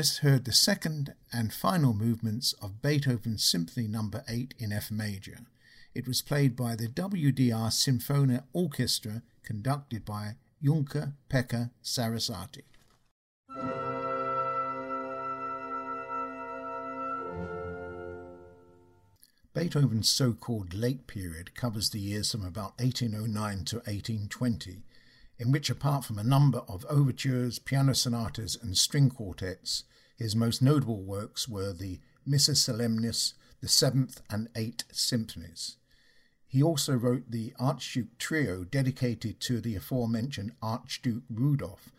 Just heard the second and final movements of Beethoven's Symphony No. 8 in F major. It was played by the WDR Sinfonia Orchestra, conducted by Junker Pekka Sarasati. Beethoven's so called late period covers the years from about 1809 to 1820, in which, apart from a number of overtures, piano sonatas, and string quartets, his most notable works were the Missa Solemnis, the Seventh and Eighth Symphonies. He also wrote the Archduke Trio dedicated to the aforementioned Archduke Rudolph,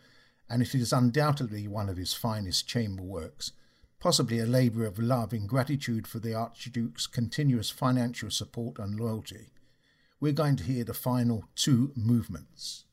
and it is undoubtedly one of his finest chamber works, possibly a labour of love in gratitude for the Archduke's continuous financial support and loyalty. We're going to hear the final two movements.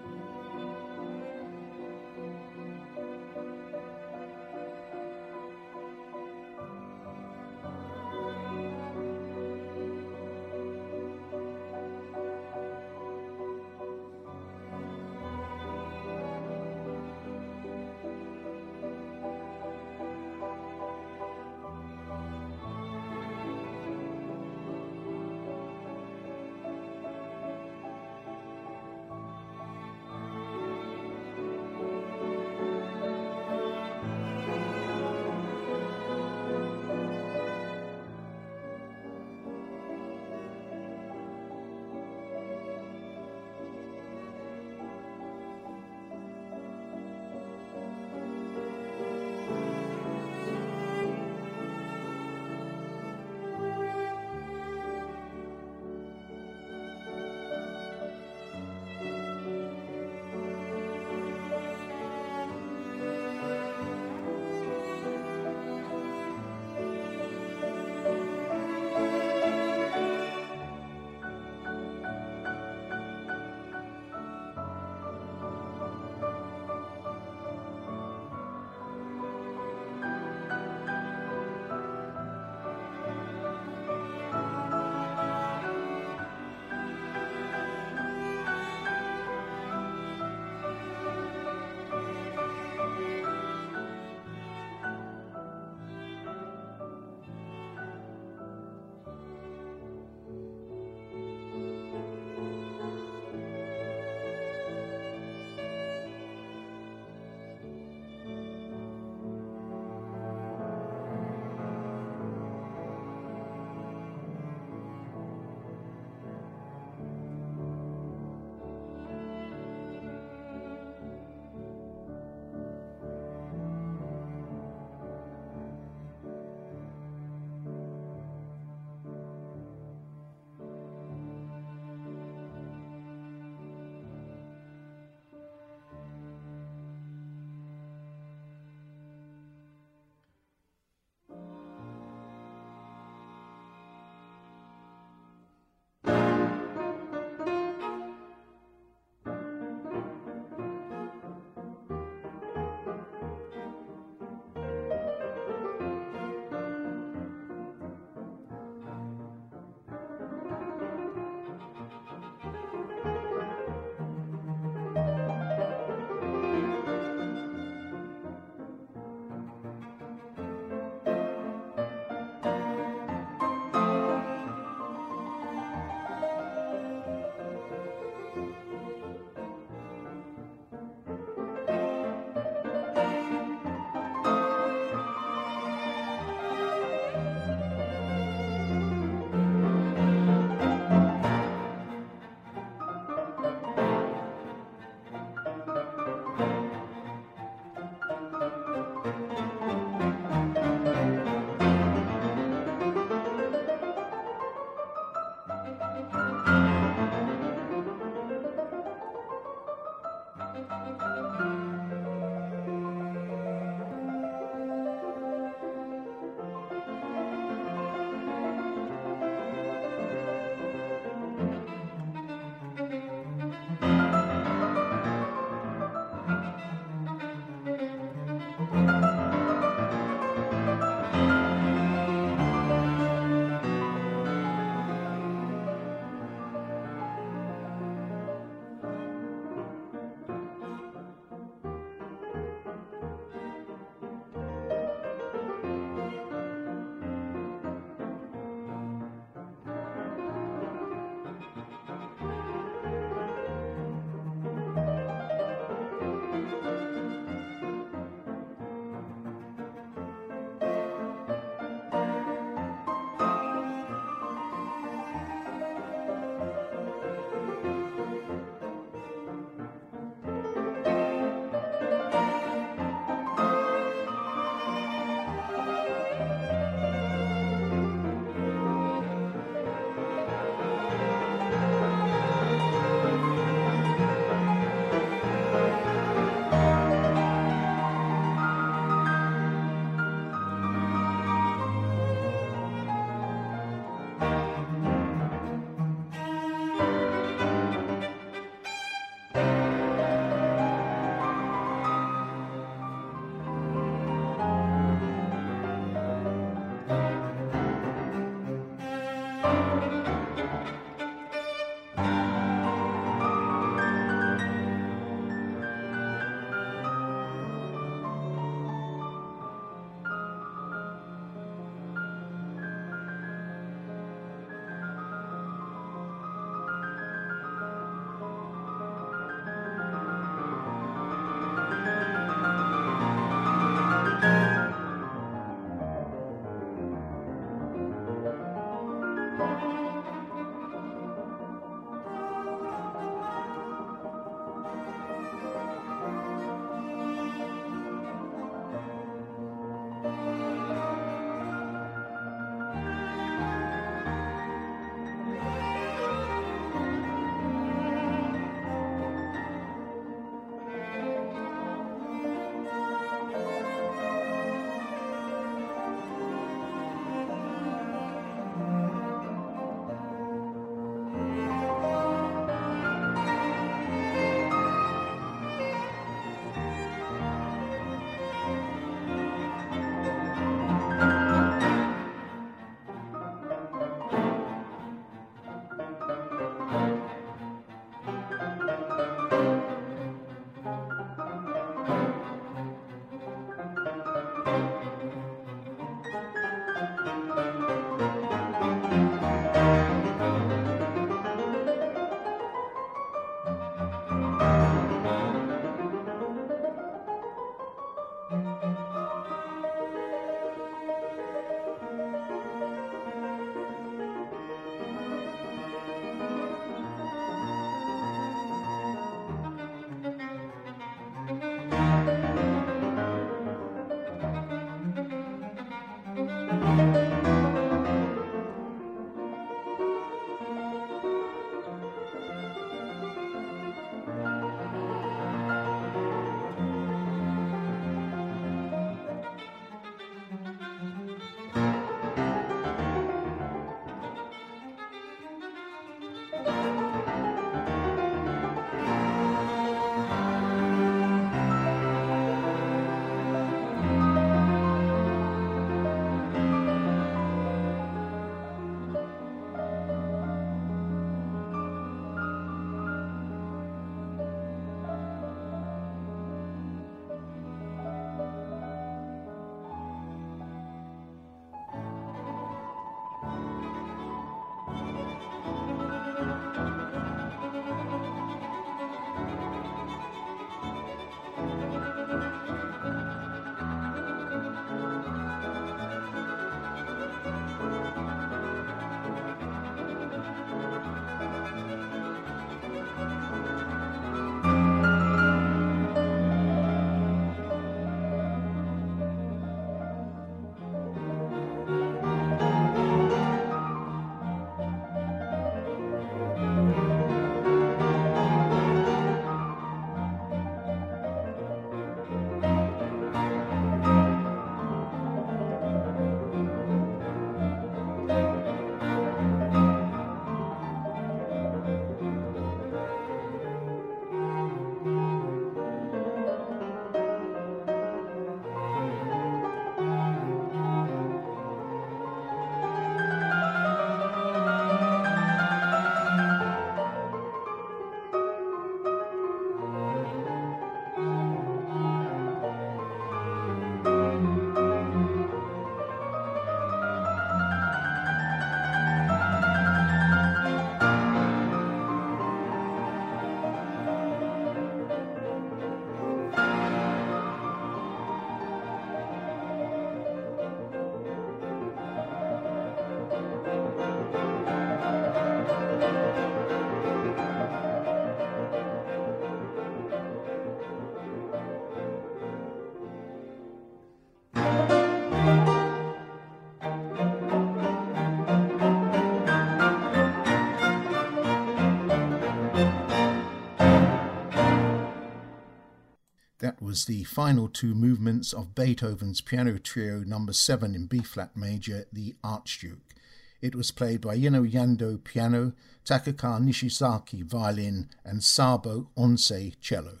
The final two movements of Beethoven's Piano Trio number 7 in B flat major, the Archduke. It was played by Jenő Jandó piano, Takako Nishizaki violin, and Csaba Onczay cello.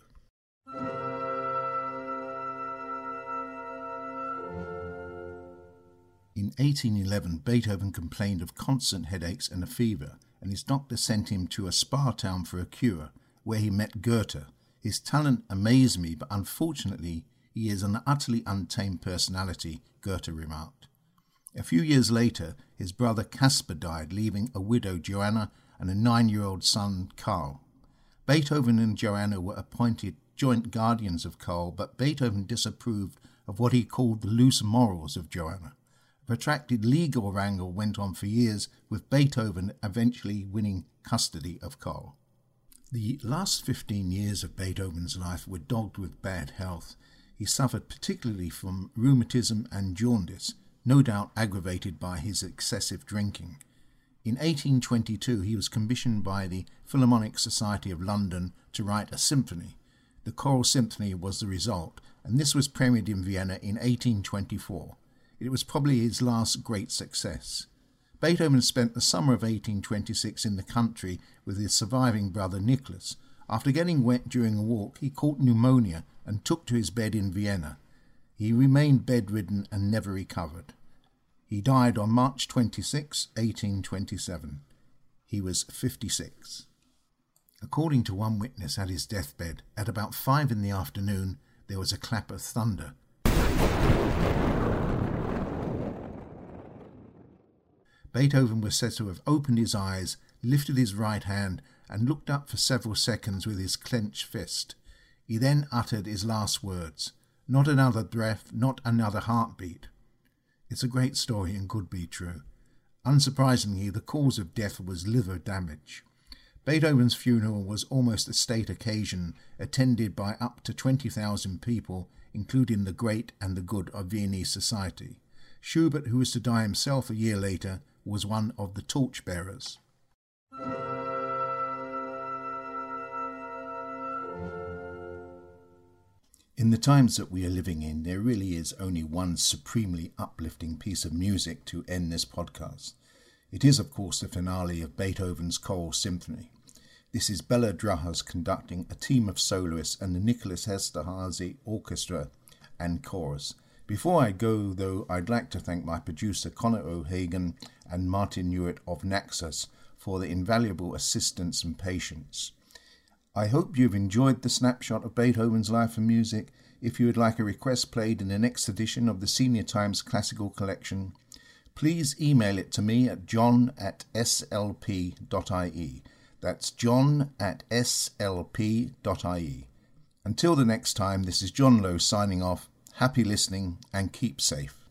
In 1811, Beethoven complained of constant headaches and a fever, and his doctor sent him to a spa town for a cure, where he met Goethe. His talent amazed me, but unfortunately, he is an utterly untamed personality, Goethe remarked. A few years later, his brother Caspar died, leaving a widow, Joanna, and a nine year old son, Karl. Beethoven and Joanna were appointed joint guardians of Karl, but Beethoven disapproved of what he called the loose morals of Joanna. A protracted legal wrangle went on for years, with Beethoven eventually winning custody of Karl. The last 15 years of Beethoven's life were dogged with bad health. He suffered particularly from rheumatism and jaundice, no doubt aggravated by his excessive drinking. In 1822, he was commissioned by the Philharmonic Society of London to write a symphony. The Choral Symphony was the result, and this was premiered in Vienna in 1824. It was probably his last great success. Beethoven spent the summer of 1826 in the country with his surviving brother Nicholas. After getting wet during a walk, he caught pneumonia and took to his bed in Vienna. He remained bedridden and never recovered. He died on March 26, 1827. He was 56. According to one witness at his deathbed, at about five in the afternoon, there was a clap of thunder. Beethoven was said to have opened his eyes, lifted his right hand, and looked up for several seconds with his clenched fist. He then uttered his last words Not another breath, not another heartbeat. It's a great story and could be true. Unsurprisingly, the cause of death was liver damage. Beethoven's funeral was almost a state occasion, attended by up to 20,000 people, including the great and the good of Viennese society. Schubert, who was to die himself a year later, was one of the torchbearers. In the times that we are living in, there really is only one supremely uplifting piece of music to end this podcast. It is, of course, the finale of Beethoven's Choral Symphony. This is Béla Drahos conducting a team of soloists and the Nicholas Esterhazy Orchestra and Chorus. Before I go, though, I'd like to thank my producer Connor O'Hagan and Martin Newitt of Naxos for their invaluable assistance and patience. I hope you've enjoyed the snapshot of Beethoven's life and music. If you would like a request played in the next edition of the Senior Times Classical Collection, please email it to me at john at slp.ie. That's john at slp.ie. Until the next time, this is John Lowe signing off. Happy listening and keep safe.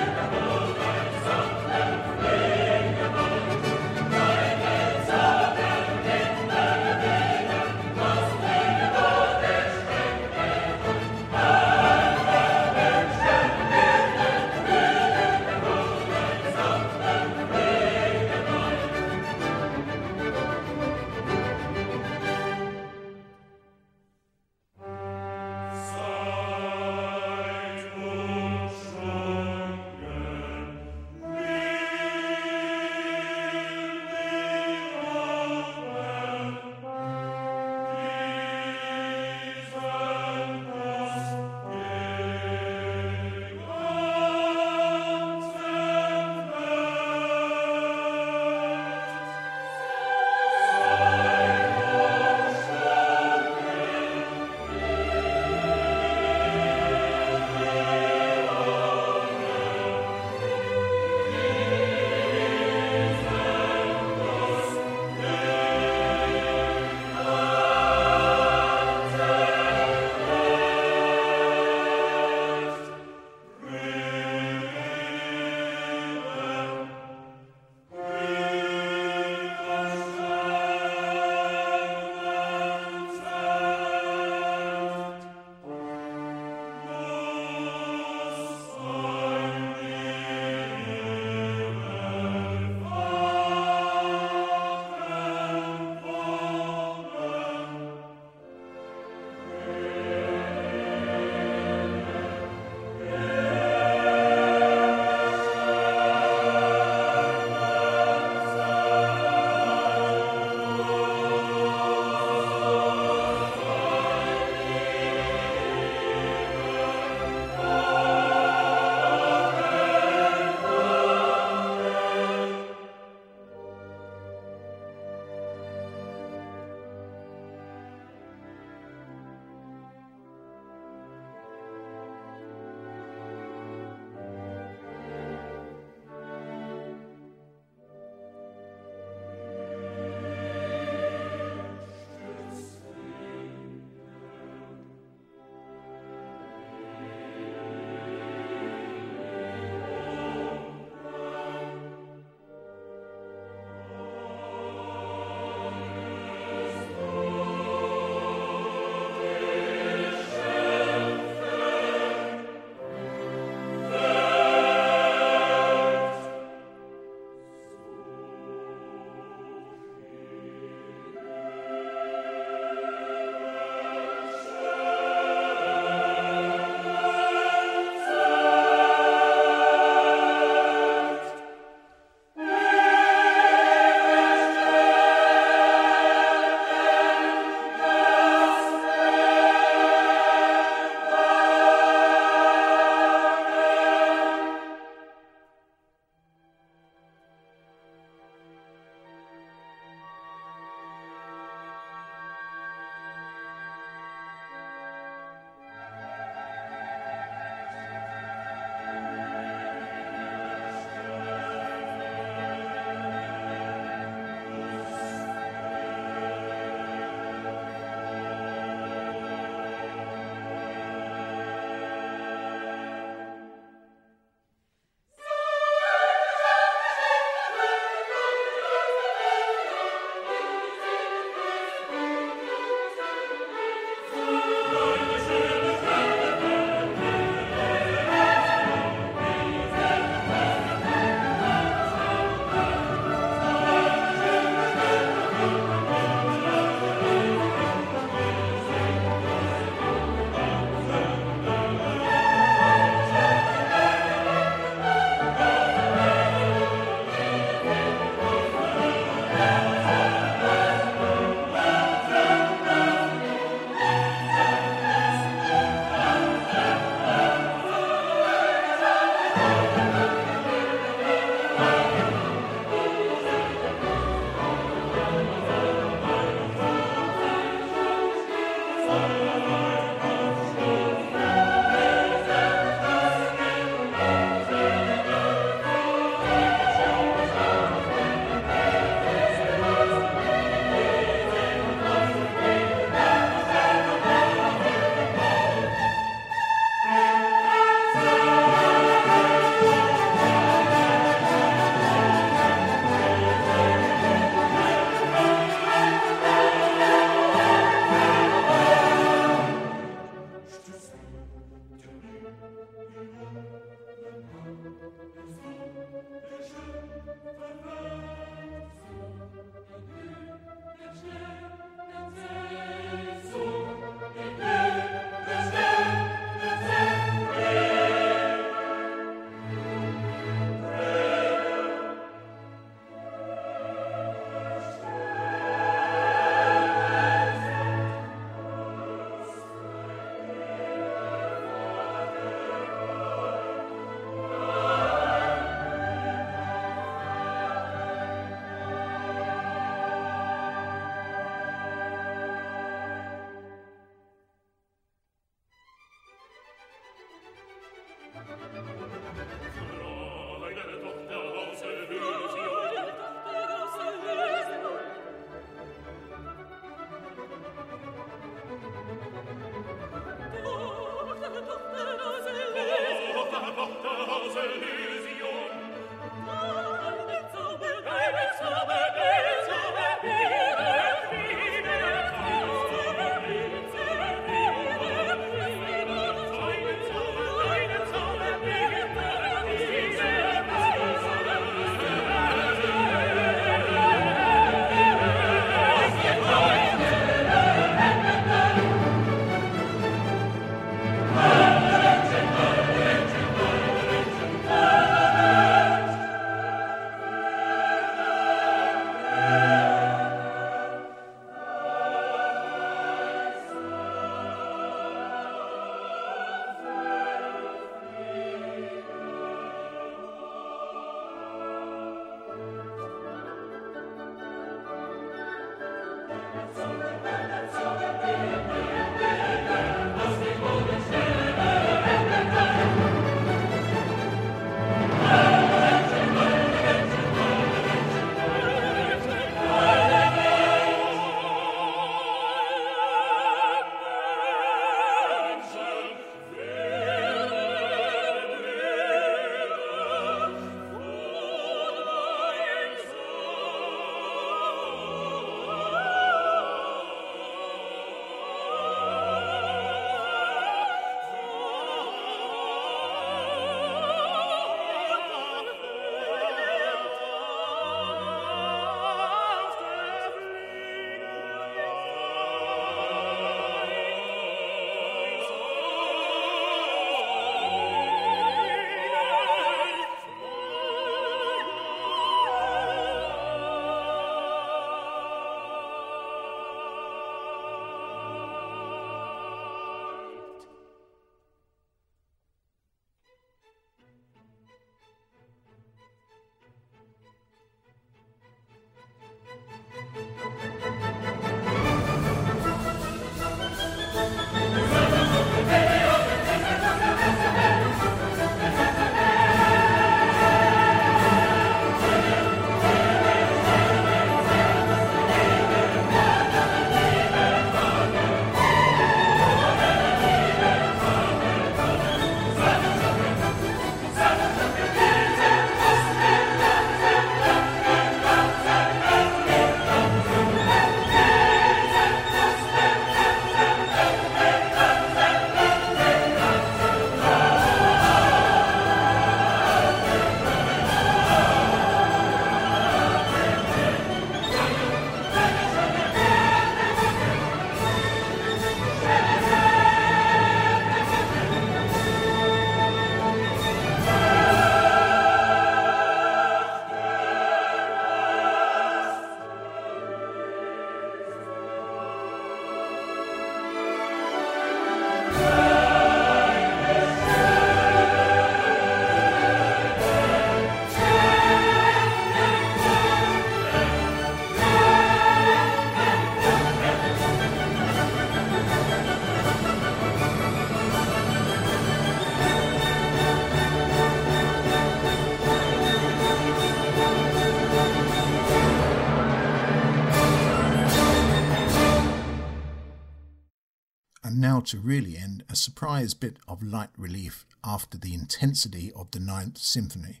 To really end, a surprise bit of light relief after the intensity of the Ninth Symphony.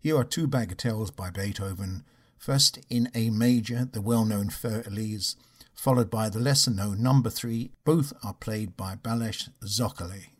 Here are two bagatelles by Beethoven, first in A major, the well known Für Elise, followed by the lesser known number three. Both are played by Balázs Szokolay.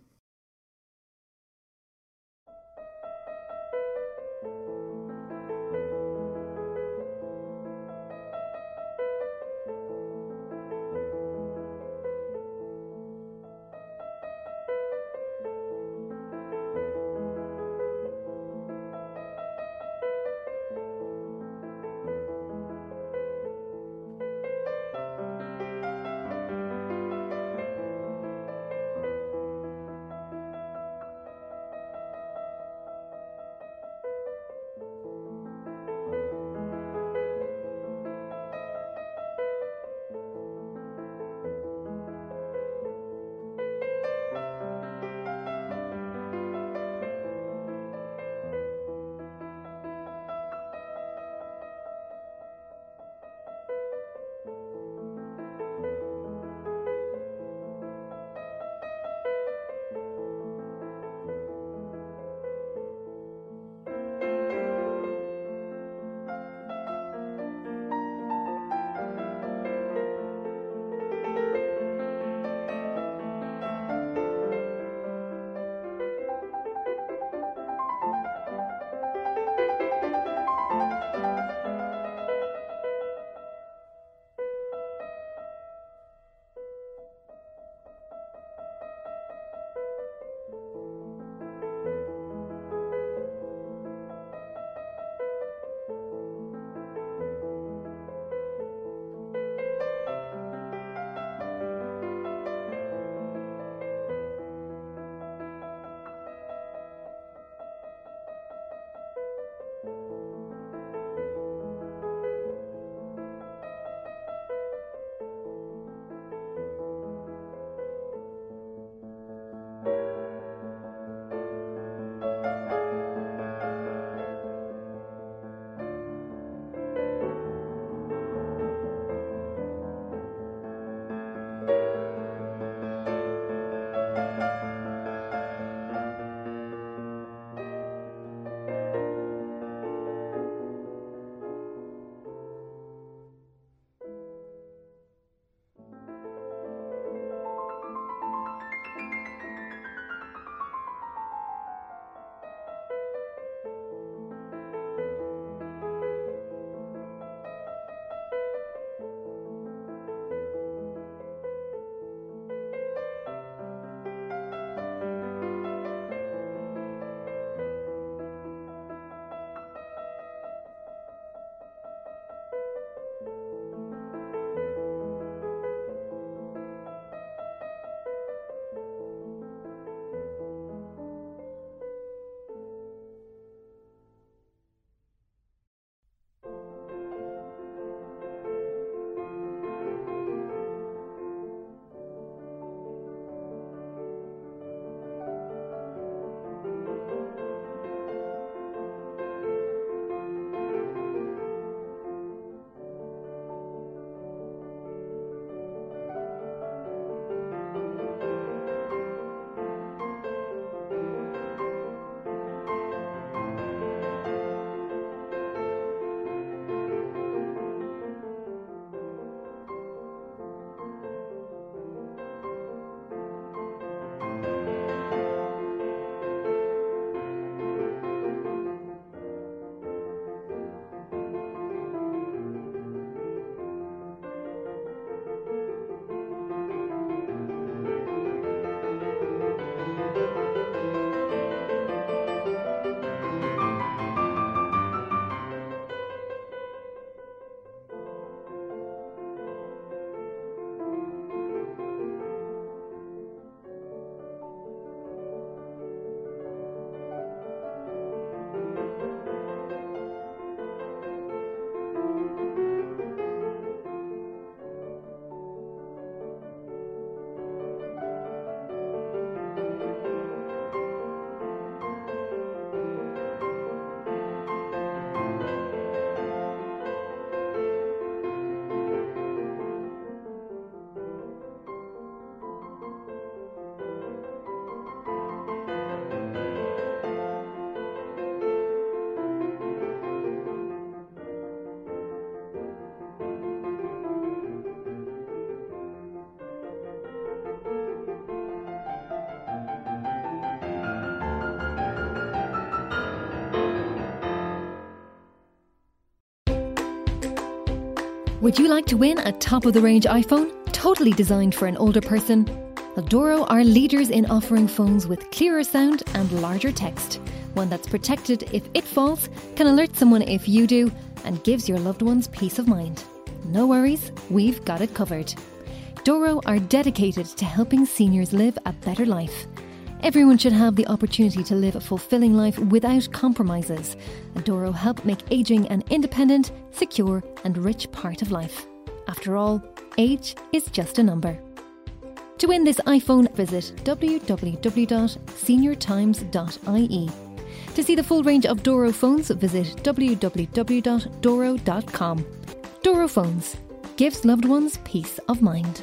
Would you like to win a top of the range iPhone, totally designed for an older person? Doro are leaders in offering phones with clearer sound and larger text. One that's protected if it falls, can alert someone if you do, and gives your loved ones peace of mind. No worries, we've got it covered. Doro are dedicated to helping seniors live a better life. Everyone should have the opportunity to live a fulfilling life without compromises. Doro help make aging an independent, secure, and rich part of life. After all, age is just a number. To win this iPhone, visit www.seniortimes.ie. To see the full range of Doro phones, visit www.doro.com. Doro Phones gives loved ones peace of mind.